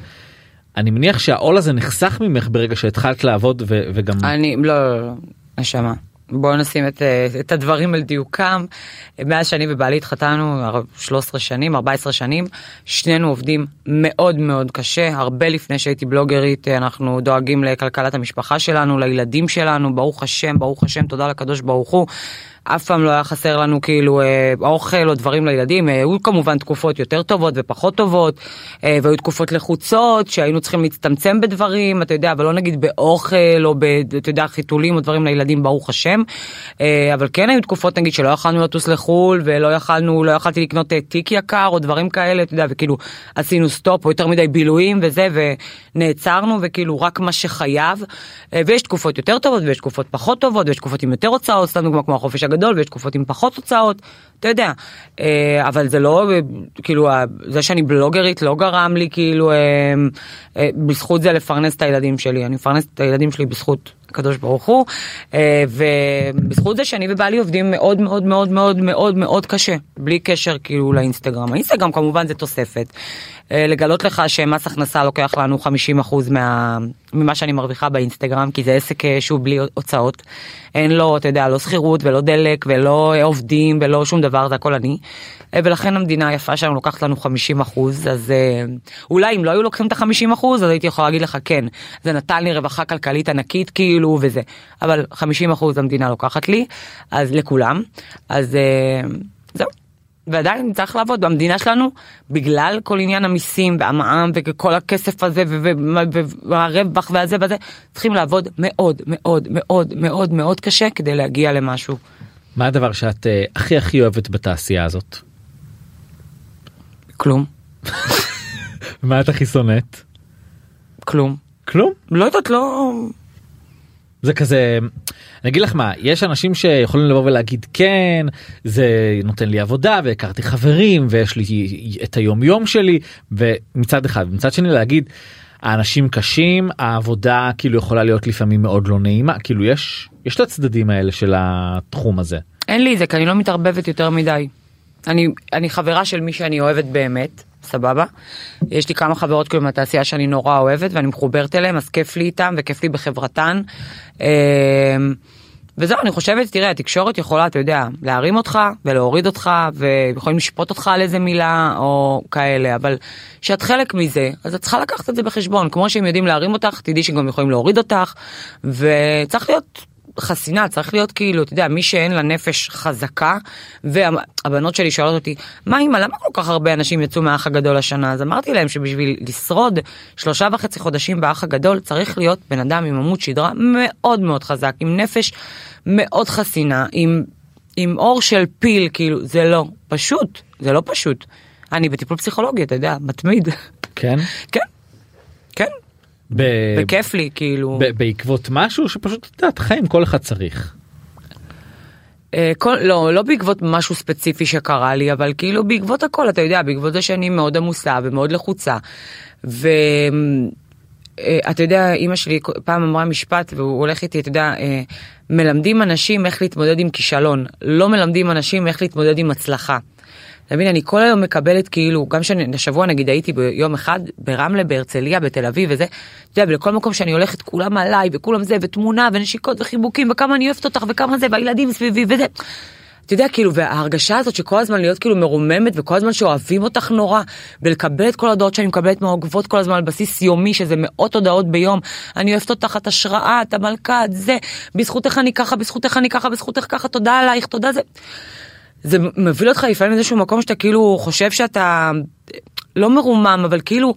אני מניח שהעול הזה נחסך ממך ברגע שהתחלת לעבוד ו- וגם אני, לא, לא, לא, נשמה. בואו נשים את, אה, את הדברים על דיוקם. מאז שאני ובעלי התחתנו 13 שנים, 14 שנים, שנינו עובדים מאוד מאוד קשה, הרבה לפני שהייתי בלוגרית, אנחנו דואגים לכלכלת המשפחה שלנו, לילדים שלנו, ברוך השם, ברוך השם, תודה לקדוש ברוך הוא. אף פעם לא היה חסר לנו כאילו אה, אוכל או דברים לילדים, אה, היו כמובן תקופות יותר טובות ופחות טובות, אה, והיו תקופות לחוצות שהיינו צריכים להצטמצם בדברים, אתה יודע, אבל לא נגיד באוכל או ב... אתה יודע, חיתולים או דברים לילדים, ברוך השם. אבל כן היו תקופות נגיד שלא יכלנו לטוס לחו"ל ולא יכלנו, לא יכלתי לקנות תיק יקר או דברים כאלה, אתה יודע, וכאילו עשינו סטופ או יותר מדי בילויים וזה, ונעצרנו וכאילו רק מה שחייב. ויש תקופות יותר טובות ויש תקופות פחות טובות ויש תקופות עם יותר הוצאות, סתם דוגמא כמו החופש הגדול ויש תקופות עם פחות הוצאות, אתה יודע. אה, אבל זה לא, אה, כאילו, זה שאני בלוגרית לא גרם לי כאילו, אה, בזכות זה לפרנס את הילדים שלי. אני מפרנס את הילדים שלי בזכות הקדוש ברוך הוא, ובזכות זה שאני ובעלי עובדים מאוד מאוד מאוד מאוד מאוד מאוד קשה, בלי קשר כאילו לאינסטגרם. האינסטגרם כמובן זה תוספת. אה, לגלות לך שמס הכנסה לוקח לנו 50% מה, ממה שאני מרוויחה באינסטגרם, כי זה עסק אה, שהוא בלי הוצאות. אין לו, אתה יודע, לא שכירות ולא דלק ולא אה, עובדים ולא שום דבר, זה הכל אני. ולכן המדינה היפה שלנו לוקחת לנו 50 אחוז, אז אולי אם לא היו לוקחים את ה-50 אחוז, אז הייתי יכולה להגיד לך כן, זה נתן לי רווחה כלכלית ענקית כאילו וזה, אבל 50 אחוז המדינה לוקחת לי, אז לכולם, אז. ועדיין צריך לעבוד במדינה שלנו בגלל כל עניין המיסים והמע"מ וכל הכסף הזה והרווח והזה וזה צריכים לעבוד מאוד מאוד מאוד מאוד מאוד קשה כדי להגיע למשהו. מה הדבר שאת אה, הכי הכי אוהבת בתעשייה הזאת? כלום מה את הכי שונאת? כלום כלום. לא יודעת לא זה כזה אני אגיד לך מה יש אנשים שיכולים לבוא ולהגיד כן זה נותן לי עבודה והכרתי חברים ויש לי את היום יום שלי ומצד אחד מצד שני להגיד האנשים קשים העבודה כאילו יכולה להיות לפעמים מאוד לא נעימה כאילו יש יש את הצדדים האלה של התחום הזה. אין לי זה כי אני לא מתערבבת יותר מדי. אני, אני חברה של מי שאני אוהבת באמת, סבבה? יש לי כמה חברות כאילו מהתעשייה שאני נורא אוהבת ואני מחוברת אליהן, אז כיף לי איתן וכיף לי בחברתן. אמ, וזהו, אני חושבת, תראה, התקשורת יכולה, אתה יודע, להרים אותך ולהוריד אותך ויכולים לשפוט אותך על איזה מילה או כאלה, אבל כשאת חלק מזה, אז את צריכה לקחת את זה בחשבון. כמו שהם יודעים להרים אותך, תדעי שהם גם יכולים להוריד אותך, וצריך להיות חסינה, צריך להיות כאילו, אתה יודע, מי שאין לה נפש חזקה, והבנות שלי שואלות אותי, מה אמא, למה כל כך הרבה אנשים יצאו מהאח הגדול השנה? אז אמרתי להם שבשביל לשרוד שלושה וחצי חודשים באח הגדול, צריך להיות בן אדם עם עמוד שדרה מאוד מאוד חזק, עם נפש מאוד חסינה, עם, עם אור של פיל, כאילו, זה לא פשוט, זה לא פשוט. אני בטיפול פסיכולוגי, אתה יודע, מתמיד. כן? כן, כן, ב- וכיף לי, כאילו. ב- בעקבות משהו שפשוט את יודעת חיים כל אחד צריך. אה, כל, לא, לא בעקבות משהו ספציפי שקרה לי, אבל כאילו בעקבות הכל, אתה יודע, בעקבות זה שאני מאוד עמוסה ומאוד לחוצה. ואתה יודע, אימא שלי פעם אמרה משפט, והוא הולך איתי, אתה יודע, אה, מלמדים אנשים איך להתמודד עם כישלון, לא מלמדים אנשים איך להתמודד עם הצלחה. אתה מבין, אני כל היום מקבלת כאילו, גם שהשבוע נגיד הייתי ביום אחד ברמלה, בהרצליה, בתל אביב וזה, אתה יודע, ולכל מקום שאני הולכת כולם עליי וכולם זה, ותמונה ונשיקות וחיבוקים וכמה אני אוהבת אותך וכמה זה, והילדים סביבי וזה. אתה יודע, כאילו, וההרגשה הזאת שכל הזמן להיות כאילו מרוממת, וכל הזמן שאוהבים אותך נורא, ולקבל את כל ההודעות שאני מקבלת מהעוקבות כל הזמן על בסיס יומי, שזה מאות הודעות ביום, אני אוהבת אותך, את השראה, את המלכה, את זה, בזכותך אני ככה, בזכותך אני ככה, בזכותך ככה, תודה עלייך, תודה זה. זה מביא אותך לפעמים לאיזשהו מקום שאתה כאילו חושב שאתה לא מרומם, אבל כאילו,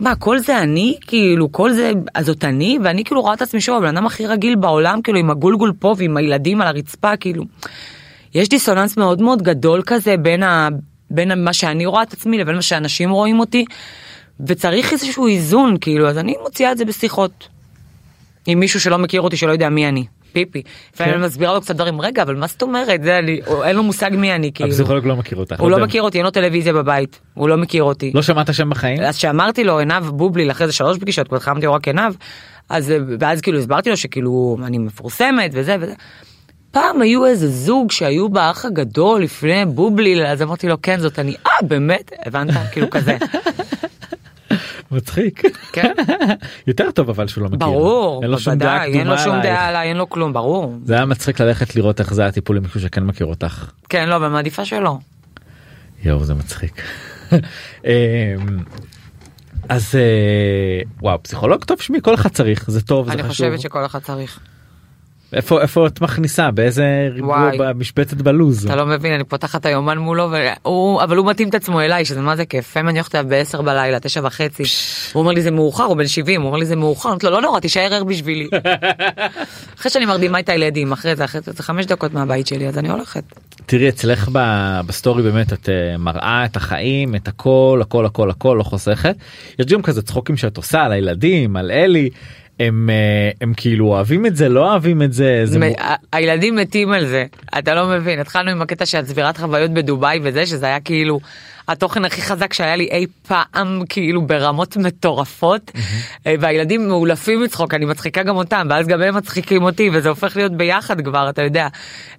מה, כל זה אני? כאילו, כל זה, אז זאת אני? ואני כאילו רואה את עצמי שוב, הבן אדם הכי רגיל בעולם, כאילו, עם הגולגול פה ועם הילדים על הרצפה, כאילו. יש דיסוננס מאוד מאוד גדול כזה בין, ה, בין מה שאני רואה את עצמי לבין מה שאנשים רואים אותי, וצריך איזשהו איזון, כאילו, אז אני מוציאה את זה בשיחות. עם מישהו שלא מכיר אותי, שלא יודע מי אני. פיפי. לפעמים כן. אני מסבירה לו קצת דברים, רגע, אבל מה זאת אומרת? זה אני, או אין לו מושג מי אני, כאילו. הפסיכולוג לא מכיר אותך. הוא לא. מכיר אותי, אין לו טלוויזיה בבית, הוא לא מכיר אותי. לא שמעת שם בחיים? אז שאמרתי לו עינב בובליל אחרי זה שלוש פגישות, כבר החמתי לו רק עינב, אז ואז כאילו הסברתי לו שכאילו אני מפורסמת וזה וזה. פעם היו איזה זוג שהיו באח הגדול לפני בובליל, אז אמרתי לו כן זאת אני, אה באמת? הבנת? כאילו כזה. מצחיק. כן. יותר טוב אבל שהוא לא מכיר. ברור, אין לו שום דעה בוודאי, אין לו קדומה שום עלייך. דעה עליי, אין לו כלום, ברור. זה היה מצחיק ללכת לראות איך זה היה טיפול עם מישהו שכן מכיר אותך. כן, לא, במעדיפה שלא. יואו זה מצחיק. אמ, אז אה, וואו פסיכולוג טוב שמי כל אחד צריך זה טוב זה אני חשוב. חושבת שכל אחד צריך. איפה איפה את מכניסה באיזה ריבוע וואי. במשבצת בלוז. אתה לא מבין, אני פותחת היומן מולו, והוא, אבל הוא מתאים את עצמו אליי, שזה מה זה כיף. לפעמים אני הולכת אליו בעשר בלילה, תשע וחצי. הוא אומר לי זה מאוחר, הוא בן 70, הוא אומר לי זה מאוחר, לו לא נורא, תישאר ער בשבילי. אחרי שאני מרדימה את הילדים, אחרי זה, אחרי זה, חמש דקות מהבית שלי, אז אני הולכת. תראי אצלך בסטורי באמת את אה, מראה את החיים את הכל הכל הכל הכל לא חוסכת. יש גם כזה צחוקים שאת עושה על הילדים על אלי. הם אה, הם כאילו אוהבים את זה לא אוהבים את זה. זה מ- הילדים מתים על זה, אתה לא מבין, התחלנו עם הקטע של צבירת חוויות בדובאי וזה, שזה היה כאילו התוכן הכי חזק שהיה לי אי פעם, כאילו ברמות מטורפות, אה, והילדים מאולפים מצחוק, אני מצחיקה גם אותם, ואז גם הם מצחיקים אותי, וזה הופך להיות ביחד כבר, אתה יודע.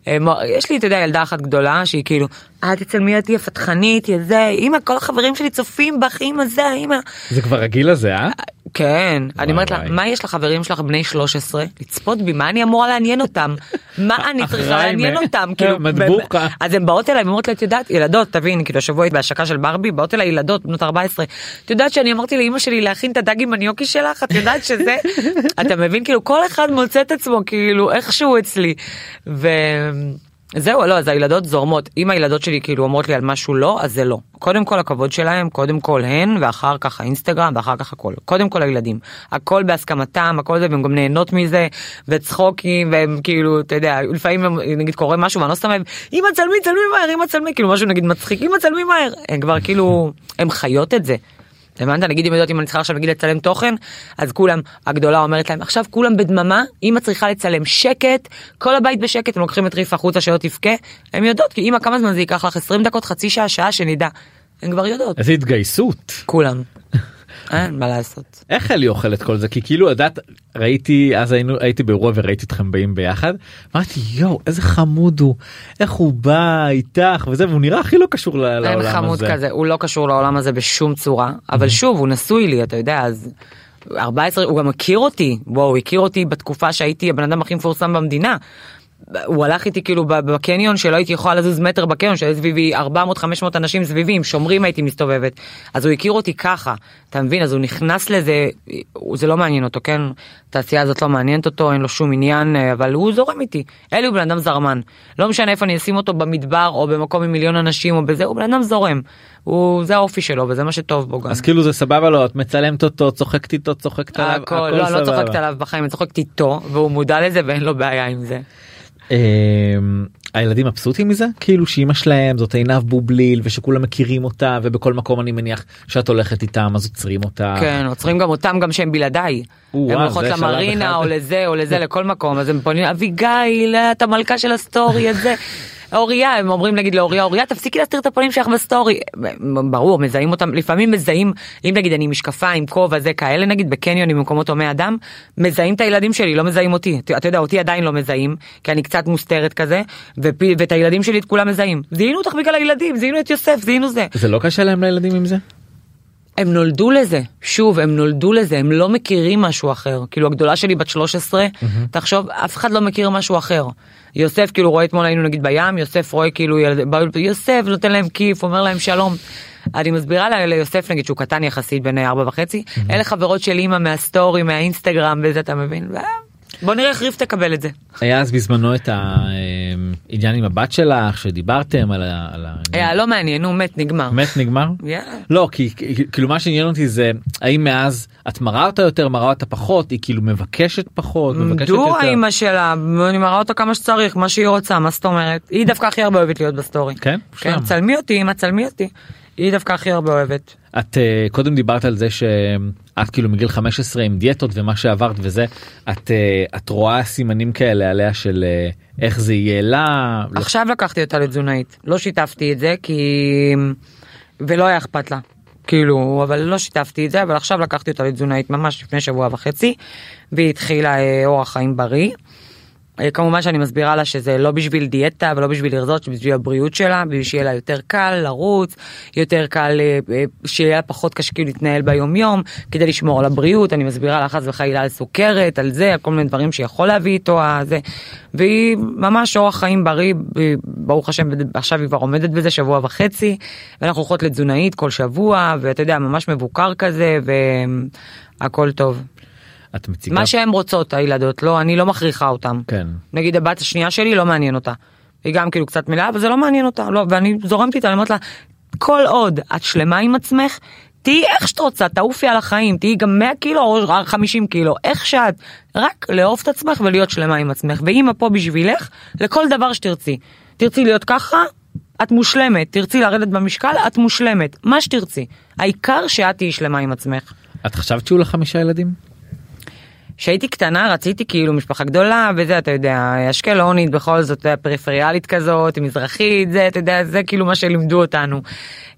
אה, יש לי, אתה יודע, ילדה אחת גדולה, שהיא כאילו, את אצל מי את הפתחנית, יא זה, אמא, כל החברים שלי צופים בך, אמא זה, אמא. זה כבר הגיל הזה אה? כן, אני אומרת לה. מה יש לחברים שלך בני 13? לצפות בי, מה אני אמורה לעניין אותם? מה אני צריכה לעניין אותם? כאילו, מדבוקה. אז הן באות אליי ואומרות לי, את יודעת, ילדות, תבין, כאילו השבוע הייתי בהשקה של ברבי, באות אליי ילדות בנות 14, את יודעת שאני אמרתי לאימא שלי להכין את הדג עם הניוקי שלך, את יודעת שזה, אתה מבין, כאילו כל אחד מוצא את עצמו, כאילו איכשהו אצלי. זהו, לא, אז הילדות זורמות. אם הילדות שלי כאילו אומרות לי על משהו לא, אז זה לא. קודם כל הכבוד שלהם, קודם כל הן, ואחר כך האינסטגרם, ואחר כך הכל. קודם כל הילדים. הכל בהסכמתם, הכל זה, והן גם נהנות מזה, וצחוקים, והם כאילו, אתה יודע, לפעמים נגיד קורה משהו, ואני לא סתם, אמא צלמי, צלמי מהר, אמא צלמי, כאילו משהו נגיד מצחיק, אמא צלמי מהר. הם כבר כאילו, הם חיות את זה. הבנת? נגיד אם יודעת אם אני צריכה עכשיו נגיד לצלם תוכן, אז כולם, הגדולה אומרת להם, עכשיו כולם בדממה, אמא צריכה לצלם שקט, כל הבית בשקט, הם לוקחים את ריף החוצה שלא תבכה, הם יודעות, כי אמא כמה זמן זה ייקח לך 20 דקות, חצי שעה, שעה, שנדע. הן כבר יודעות, איזה התגייסות. כולם. אין מה לעשות. איך אלי אוכל את כל זה כי כאילו יודעת ראיתי אז היינו הייתי באירוע וראיתי אתכם באים ביחד אמרתי יואו איזה חמוד הוא איך הוא בא איתך וזה והוא נראה הכי לא קשור לעולם אין הזה. חמוד כזה, הוא לא קשור לעולם הזה בשום צורה, אבל שוב, הוא נשוי לי, אתה יודע, אז 14, הוא גם מכיר אותי, בואו, הכיר אותי בתקופה שהייתי הבן אדם הכי מפורסם במדינה. הוא הלך איתי כאילו בקניון שלא הייתי יכולה לזוז מטר בקניון שהיו סביבי 400-500 אנשים סביבי עם שומרים הייתי מסתובבת. אז הוא הכיר אותי ככה אתה מבין? אז הוא נכנס לזה זה לא מעניין אותו כן? התעשייה הזאת לא מעניינת אותו אין לו שום עניין אה, אבל הוא זורם איתי. אלי הוא בן אדם זרמן. לא משנה איפה אני אשים אותו במדבר או במקום עם מיליון אנשים או בזה הוא בן אדם זורם. הוא זה האופי שלו וזה מה שטוב בו גם. אז כאילו זה סבבה לו את מצלמת אותו צוחקת איתו צוחקת עליו הכל, לא, אני לא סבבה. צוחקת עליו בחיים, אני צוחקת איתו, והוא מודע לזה ואין לו בעיה עם זה. אמ, הילדים מבסוטים מזה כאילו שאימא שלהם זאת עינב בובליל ושכולם מכירים אותה ובכל מקום אני מניח שאת הולכת איתם אז עוצרים אותה. כן, עוצרים גם אותם גם שהם בלעדיי. וואו, הולכות למרינה. או לזה או לזה לכל מקום אז הם פונים אביגיל את המלכה של הסטורי הזה. אוריה הם אומרים נגיד לאוריה אוריה תפסיקי להסתיר את הפנים שלך בסטורי. ברור מזהים אותם לפעמים מזהים אם נגיד אני עם משקפיים כובע זה כאלה נגיד בקניונים במקומות הומי אדם מזהים את הילדים שלי לא מזהים אותי. אתה יודע אותי עדיין לא מזהים כי אני קצת מוסתרת כזה ואת הילדים שלי את כולם מזהים. זיהינו אותך בגלל הילדים זיהינו את יוסף זיהינו זה. זה לא קשה להם לילדים עם זה? הם נולדו לזה, שוב, הם נולדו לזה, הם לא מכירים משהו אחר. כאילו, הגדולה שלי בת 13, תחשוב, אף אחד לא מכיר משהו אחר. יוסף, כאילו, רואה אתמול היינו נגיד בים, יוסף רואה כאילו, ילד, יוסף נותן להם כיף, אומר להם שלום. אני מסבירה לה- ליוסף, נגיד, שהוא קטן יחסית, בן ארבע וחצי, אלה חברות של אימא מהסטורי, מהאינסטגרם, וזה, אתה מבין? בוא נראה איך ריף תקבל את זה. היה אז בזמנו את העניין עם הבת שלך שדיברתם על ה... על ה- היה לא מעניין, נו, מת, נגמר. מת נגמר? לא כי כאילו מה שעניין אותי זה האם מאז את מראה אותה יותר מראה אותה פחות היא כאילו מבקשת פחות מבקשת דו יותר. האימא שלה, אני מראה אותה כמה שצריך, מה שהיא רוצה, מה זאת אומרת? היא דווקא הכי הרבה אוהבת להיות בסטורי. כן? כן. צלמי אותי, אמא, צלמי אותי. היא דווקא הכי הרבה אוהבת. את אה, קודם דיברת על זה שאת כאילו מגיל 15 עם דיאטות ומה שעברת וזה את אה, את רואה סימנים כאלה עליה של אה, איך זה יהיה לה. לא- עכשיו לקחתי אותה לתזונאית. לא שיתפתי את זה כי... ולא היה אכפת לה. כאילו, אבל לא שיתפתי את זה, אבל עכשיו לקחתי אותה לתזונאית ממש לפני שבוע וחצי, והיא התחילה אה, אורח חיים בריא. אה, כמובן שאני מסבירה לה שזה לא בשביל דיאטה ולא בשביל לרזות, שבשביל הבריאות שלה, בשביל שיהיה לה יותר קל לרוץ, יותר קל אה, אה, שיהיה לה פחות קשה להתנהל ביום יום, כדי לשמור על הבריאות, אני מסבירה לה חס וחלילה על סוכרת, על זה, על כל מיני דברים שיכול להביא איתו, הזה. והיא ממש אורח חיים בריא, ברוך השם, עכשיו היא כבר עומדת בזה שבוע וחצי, ואנחנו הולכות לתזונאית כל שבוע, ואתה יודע, ממש מבוקר כזה, והכל טוב. את מציגה. מה שהן רוצות הילדות, לא, אני לא מכריחה אותן. כן. נגיד הבת השנייה שלי לא מעניין אותה. היא גם כאילו קצת מלאה, אבל זה לא מעניין אותה, לא, ואני זורמת איתה, אני אומרת לה, כל עוד את שלמה עם עצמך, תהיי איך שאת רוצה, תעופי על החיים, תהיי גם 100 קילו או 50 קילו, איך שאת, רק לאהוב את עצמך ולהיות שלמה עם עצמך, ואימא פה בשבילך, לכל דבר שתרצי. תרצי להיות ככה, את מושלמת, תרצי לרדת במשקל, את מושלמת, מה שתרצי. העיקר שאת תהיי שלמה עם עצמך. את חשבת שיהיו לך חמישה ילדים? כשהייתי קטנה רציתי כאילו משפחה גדולה וזה אתה יודע אשקלונית בכל זאת אה, פריפריאלית כזאת מזרחית זה אתה יודע זה כאילו מה שלימדו אותנו.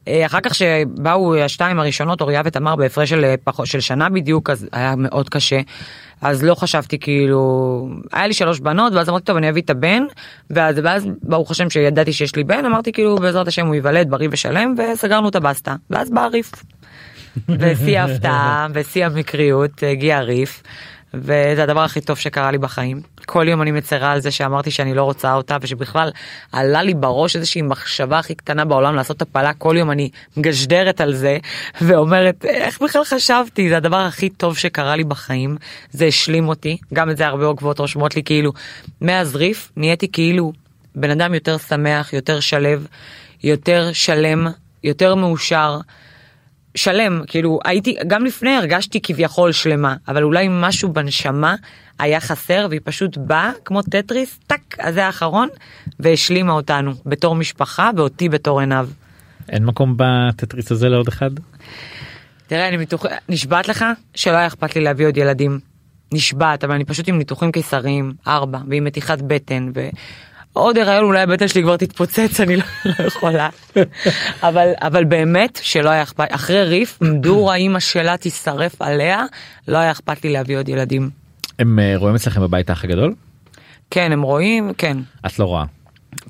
אה, אחר כך שבאו השתיים הראשונות אוריה ותמר בהפרש של, אה, פחות, של שנה בדיוק אז היה מאוד קשה. אז לא חשבתי כאילו היה לי שלוש בנות ואז אמרתי טוב אני אביא את הבן ואז, ואז ברוך השם שידעתי שיש לי בן אמרתי כאילו בעזרת השם הוא ייוולד בריא ושלם וסגרנו את הבסטה ואז בא הריף. ושיא ההפתעה ושיא המקריות הגיע הריף וזה הדבר הכי טוב שקרה לי בחיים. כל יום אני מצרה על זה שאמרתי שאני לא רוצה אותה ושבכלל עלה לי בראש איזושהי מחשבה הכי קטנה בעולם לעשות הפלה כל יום אני מגשדרת על זה ואומרת איך בכלל חשבתי זה הדבר הכי טוב שקרה לי בחיים זה השלים אותי גם את זה הרבה עוקבות רושמות לי כאילו מאז ריף נהייתי כאילו בן אדם יותר שמח יותר שלב יותר שלם יותר מאושר. שלם, כאילו הייתי, גם לפני הרגשתי כביכול שלמה, אבל אולי משהו בנשמה היה חסר והיא פשוט באה כמו טטריס, טאק, אז זה האחרון, והשלימה אותנו בתור משפחה ואותי בתור עינב. אין מקום בטטריס הזה לעוד אחד? תראה, אני מתוך... נשבעת לך שלא היה אכפת לי להביא עוד ילדים. נשבעת, אבל אני פשוט עם ניתוחים קיסריים, ארבע, ועם מתיחת בטן, ו... עוד הריון אולי הבטן שלי כבר תתפוצץ אני לא, לא יכולה אבל אבל באמת שלא היה אכפת אחרי ריף מדור האימא שלה תישרף עליה לא היה אכפת לי להביא עוד ילדים. הם אה, רואים אצלכם בבית האח הגדול? כן הם רואים כן את לא רואה.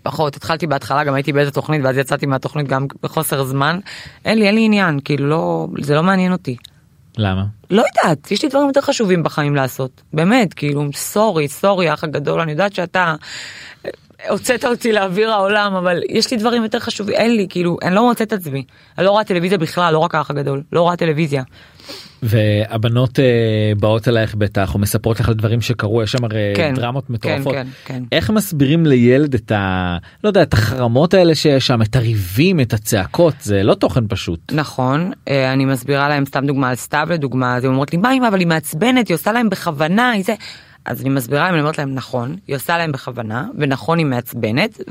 פחות התחלתי בהתחלה גם הייתי באיזה תוכנית ואז יצאתי מהתוכנית גם בחוסר זמן אין לי אין לי עניין כאילו לא זה לא מעניין אותי. למה? לא יודעת יש לי דברים יותר חשובים בחיים לעשות באמת כאילו סורי סורי האח הגדול אני יודעת שאתה הוצאת אותי לאוויר העולם אבל יש לי דברים יותר חשובים אין לי כאילו אני לא מוצאת את עצמי אני לא רואה טלוויזיה בכלל לא רק האח הגדול לא רואה טלוויזיה. והבנות אה, באות אלייך בטח או מספרות לך על דברים שקרו יש שם הרי כן, דרמות מטורפות. כן, כן. איך מסבירים לילד את ה... לא יודע את החרמות האלה שיש שם את הריבים את הצעקות זה לא תוכן פשוט. נכון אה, אני מסבירה להם סתם דוגמה על סתיו לדוגמה אז הן אומרות לי מה אמא אבל היא מעצבנת היא עושה להם בכוונה היא זה. אז אני מסבירה להם, אני אומרת להם נכון, היא עושה להם בכוונה, ונכון היא מעצבנת,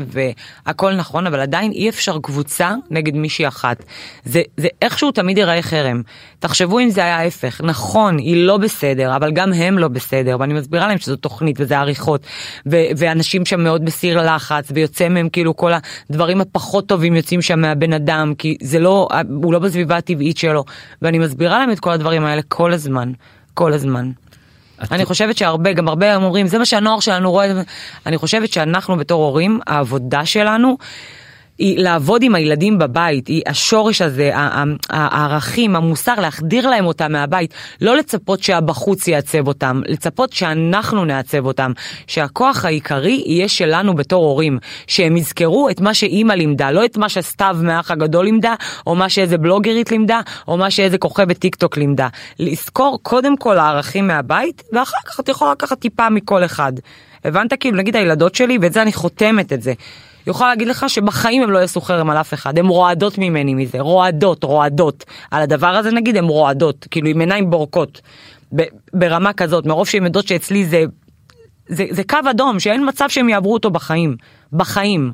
והכל נכון, אבל עדיין אי אפשר קבוצה נגד מישהי אחת. זה, זה איכשהו תמיד ייראה חרם. תחשבו אם זה היה ההפך, נכון, היא לא בסדר, אבל גם הם לא בסדר, ואני מסבירה להם שזו תוכנית וזה עריכות, ו- ואנשים שם מאוד בסיר לחץ, ויוצא מהם כאילו כל הדברים הפחות טובים יוצאים שם מהבן אדם, כי זה לא, הוא לא בסביבה הטבעית שלו, ואני מסבירה להם את כל הדברים האלה כל הזמן, כל הזמן. אני חושבת שהרבה, גם הרבה אומרים, זה מה שהנוער שלנו רואה, אני חושבת שאנחנו בתור הורים, העבודה שלנו היא לעבוד עם הילדים בבית, היא השורש הזה, הערכים, המוסר, להחדיר להם אותם מהבית, לא לצפות שהבחוץ יעצב אותם, לצפות שאנחנו נעצב אותם, שהכוח העיקרי יהיה שלנו בתור הורים, שהם יזכרו את מה שאימא לימדה, לא את מה שסתיו מהאח הגדול לימדה, או מה שאיזה בלוגרית לימדה, או מה שאיזה כוכבת טיק טוק לימדה. לזכור קודם כל הערכים מהבית, ואחר כך את יכולה לקחת טיפה מכל אחד. הבנת? כאילו, נגיד הילדות שלי, ואת זה אני חותמת את זה. יכולה להגיד לך שבחיים הם לא יעשו חרם על אף אחד, הן רועדות ממני מזה, רועדות, רועדות. על הדבר הזה נגיד הן רועדות, כאילו עם עיניים בורקות. ברמה כזאת, מרוב שהן יודעות שאצלי זה, זה, זה קו אדום, שאין מצב שהם יעברו אותו בחיים. בחיים.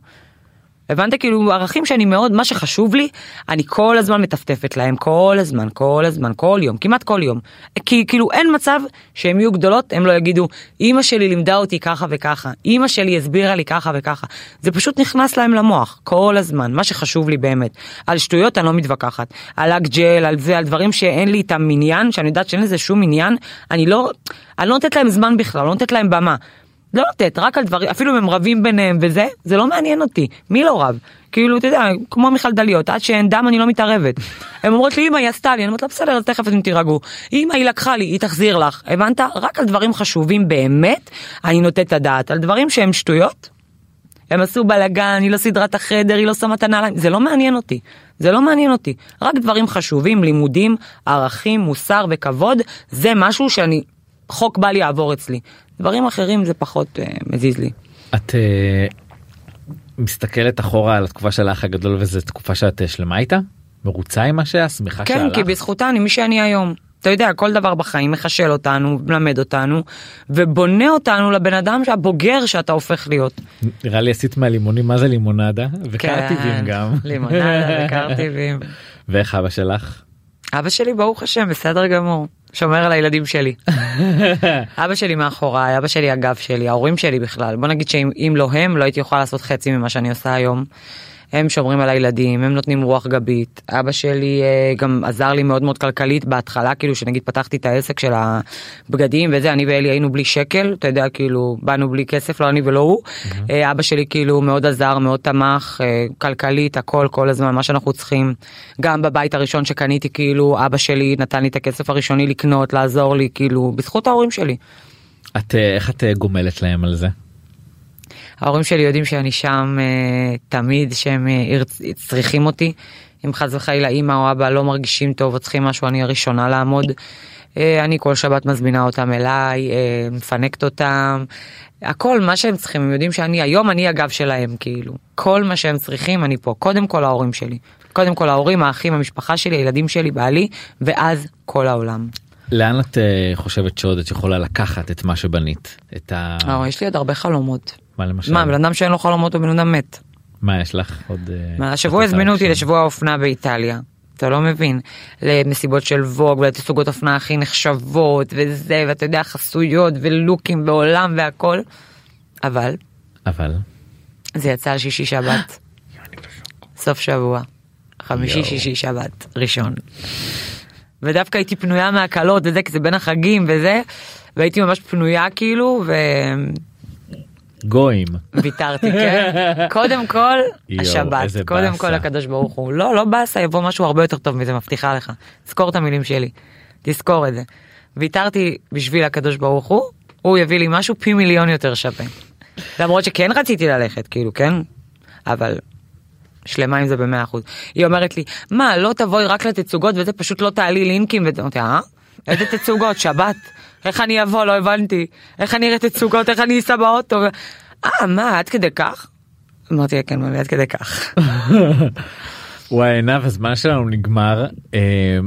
הבנת כאילו ערכים שאני מאוד מה שחשוב לי אני כל הזמן מטפטפת להם כל הזמן כל הזמן כל יום כמעט כל יום. כי כאילו אין מצב שהם יהיו גדולות הם לא יגידו אמא שלי לימדה אותי ככה וככה אמא שלי הסבירה לי ככה וככה. זה פשוט נכנס להם למוח כל הזמן מה שחשוב לי באמת. על שטויות אני לא מתווכחת על אגג'ל על זה על דברים שאין לי איתם עניין שאני יודעת שאין לזה שום עניין אני לא אני לא נותנת להם זמן בכלל לא נותנת להם במה. לא לתת, רק על דברים, אפילו אם הם רבים ביניהם וזה, זה לא מעניין אותי. מי לא רב? כאילו, אתה יודע, כמו מיכל דליות, עד שאין דם אני לא מתערבת. הן אומרות לי, אמא, היא עשתה לי, אני אומרת לה, בסדר, אז תכף אתם תירגעו. אמא, היא לקחה לי, היא תחזיר לך. הבנת? רק על דברים חשובים באמת, אני נותנת את הדעת. על דברים שהם שטויות, הם עשו בלאגן, היא לא סידרה את החדר, היא לא שמה את הנעליים, זה לא מעניין אותי. זה לא מעניין אותי. רק דברים חשובים, לימודים, ערכים, מוסר וכבוד, זה משהו שאני, חוק בל יעבור אצלי. דברים אחרים זה פחות uh, מזיז לי. את אה, מסתכלת אחורה על התקופה של האח הגדול וזו תקופה שאת אה, שלמה איתה? מרוצה עם מה שהיה? שמחה כן, שהלך? כי בזכותה אני מי שאני היום. אתה יודע, כל דבר בחיים מחשל אותנו, מלמד אותנו, ובונה אותנו לבן אדם הבוגר שאתה הופך להיות. נראה לי עשית מהלימונים מה זה לימונדה וקרטיבים גם. כן, לימונדה וקרטיבים. ואיך אבא שלך? אבא שלי ברוך השם בסדר גמור. שומר על הילדים שלי. אבא שלי מאחוריי, אבא שלי הגב שלי, ההורים שלי בכלל. בוא נגיד שאם אם לא הם, לא הייתי יכולה לעשות חצי ממה שאני עושה היום. הם שומרים על הילדים, הם נותנים רוח גבית. אבא שלי אה, גם עזר לי מאוד מאוד כלכלית בהתחלה, כאילו שנגיד פתחתי את העסק של הבגדים וזה, אני ואלי היינו בלי שקל, אתה יודע, כאילו, באנו בלי כסף, לא אני ולא הוא. אה, אבא שלי כאילו מאוד עזר, מאוד תמך, אה, כלכלית, הכל, כל הזמן, מה שאנחנו צריכים. גם בבית הראשון שקניתי, כאילו, אבא שלי נתן לי את הכסף הראשוני לקנות, לעזור לי, כאילו, בזכות ההורים שלי. את איך את גומלת להם על זה? ההורים שלי יודעים שאני שם אה, תמיד שהם אה, צריכים אותי. אם חס וחלילה אמא או אבא לא מרגישים טוב או צריכים משהו אני הראשונה לעמוד. אה, אני כל שבת מזמינה אותם אליי, אה, מפנקת אותם, הכל מה שהם צריכים, הם יודעים שאני היום אני הגב שלהם כאילו. כל מה שהם צריכים אני פה, קודם כל ההורים שלי. קודם כל ההורים, האחים, המשפחה שלי, הילדים שלי, בעלי, ואז כל העולם. לאן את אה, חושבת שעוד את יכולה לקחת את מה שבנית? את ה... אה, יש לי עוד הרבה חלומות. מה למשל? מה, בן אדם שאין לו חלומות הוא בן אדם מת. מה יש לך עוד? אה, מה, השבוע הזמינו אותי? לשבוע האופנה באיטליה. אתה לא מבין. למסיבות של ווג ולתסוגות אופנה הכי נחשבות וזה ואתה יודע חסויות ולוקים בעולם והכל. אבל אבל זה יצא על שישי שבת. סוף שבוע. חמישי. שישי שבת ראשון. ודווקא הייתי פנויה מהקלות וזה כי זה בין החגים וזה והייתי ממש פנויה כאילו גויים. וויתרתי כן. קודם כל השבת קודם. כל הקדוש ברוך הוא לא לא באסה יבוא משהו הרבה יותר טוב מזה מבטיחה לך. זכור את המילים שלי. תזכור את זה. ויתרתי בשביל הקדוש ברוך הוא הוא יביא לי משהו פי מיליון יותר שווה. למרות שכן רציתי ללכת כאילו כן אבל שלמה עם זה במאה אחוז. היא אומרת לי, מה, לא תבואי רק לתצוגות וזה פשוט לא תעלי לינקים וזה, אמרתי, אה? איזה תצוגות? שבת? איך אני אבוא? לא הבנתי. איך אני אראה תצוגות? איך אני אסע באוטו? אה, מה, עד כדי כך? אמרתי, כן, ממי, עד כדי כך. וואי עינב הזמן שלנו נגמר אה,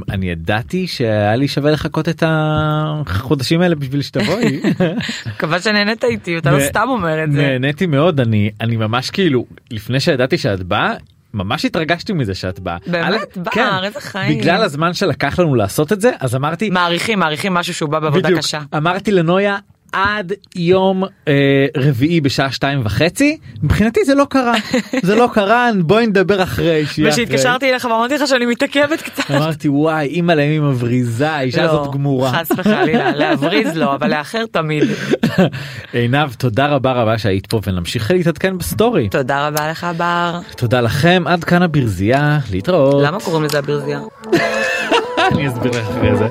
אני ידעתי שהיה לי שווה לחכות את החודשים האלה בשביל שתבואי. מקווה שנהנית איתי, אתה לא סתם אומר את זה. נהניתי מאוד אני אני ממש כאילו לפני שידעתי שאת באה. ממש התרגשתי מזה שאת באה. באמת? בר, כן, איזה חיים. בגלל הזמן שלקח לנו לעשות את זה אז אמרתי מעריכים, מעריכים משהו שהוא בא בעבודה בדיוק, קשה. אמרתי לנויה עד יום אה, רביעי בשעה שתיים וחצי מבחינתי זה לא קרה זה לא קרה בואי נדבר אחרי. ושהתקשרתי אליך ואמרתי לך שאני מתעכבת קצת. אמרתי וואי אימא להם היא מבריזה האישה לא, הזאת גמורה. חס וחלילה, להבריז לא, אבל לאחר תמיד. עינב תודה רבה רבה שהיית פה ונמשיך להתעדכן בסטורי. תודה רבה לך בר. תודה לכם עד כאן הברזייה להתראות. למה קוראים לזה הברזייה? אני אסביר לך אחרי זה.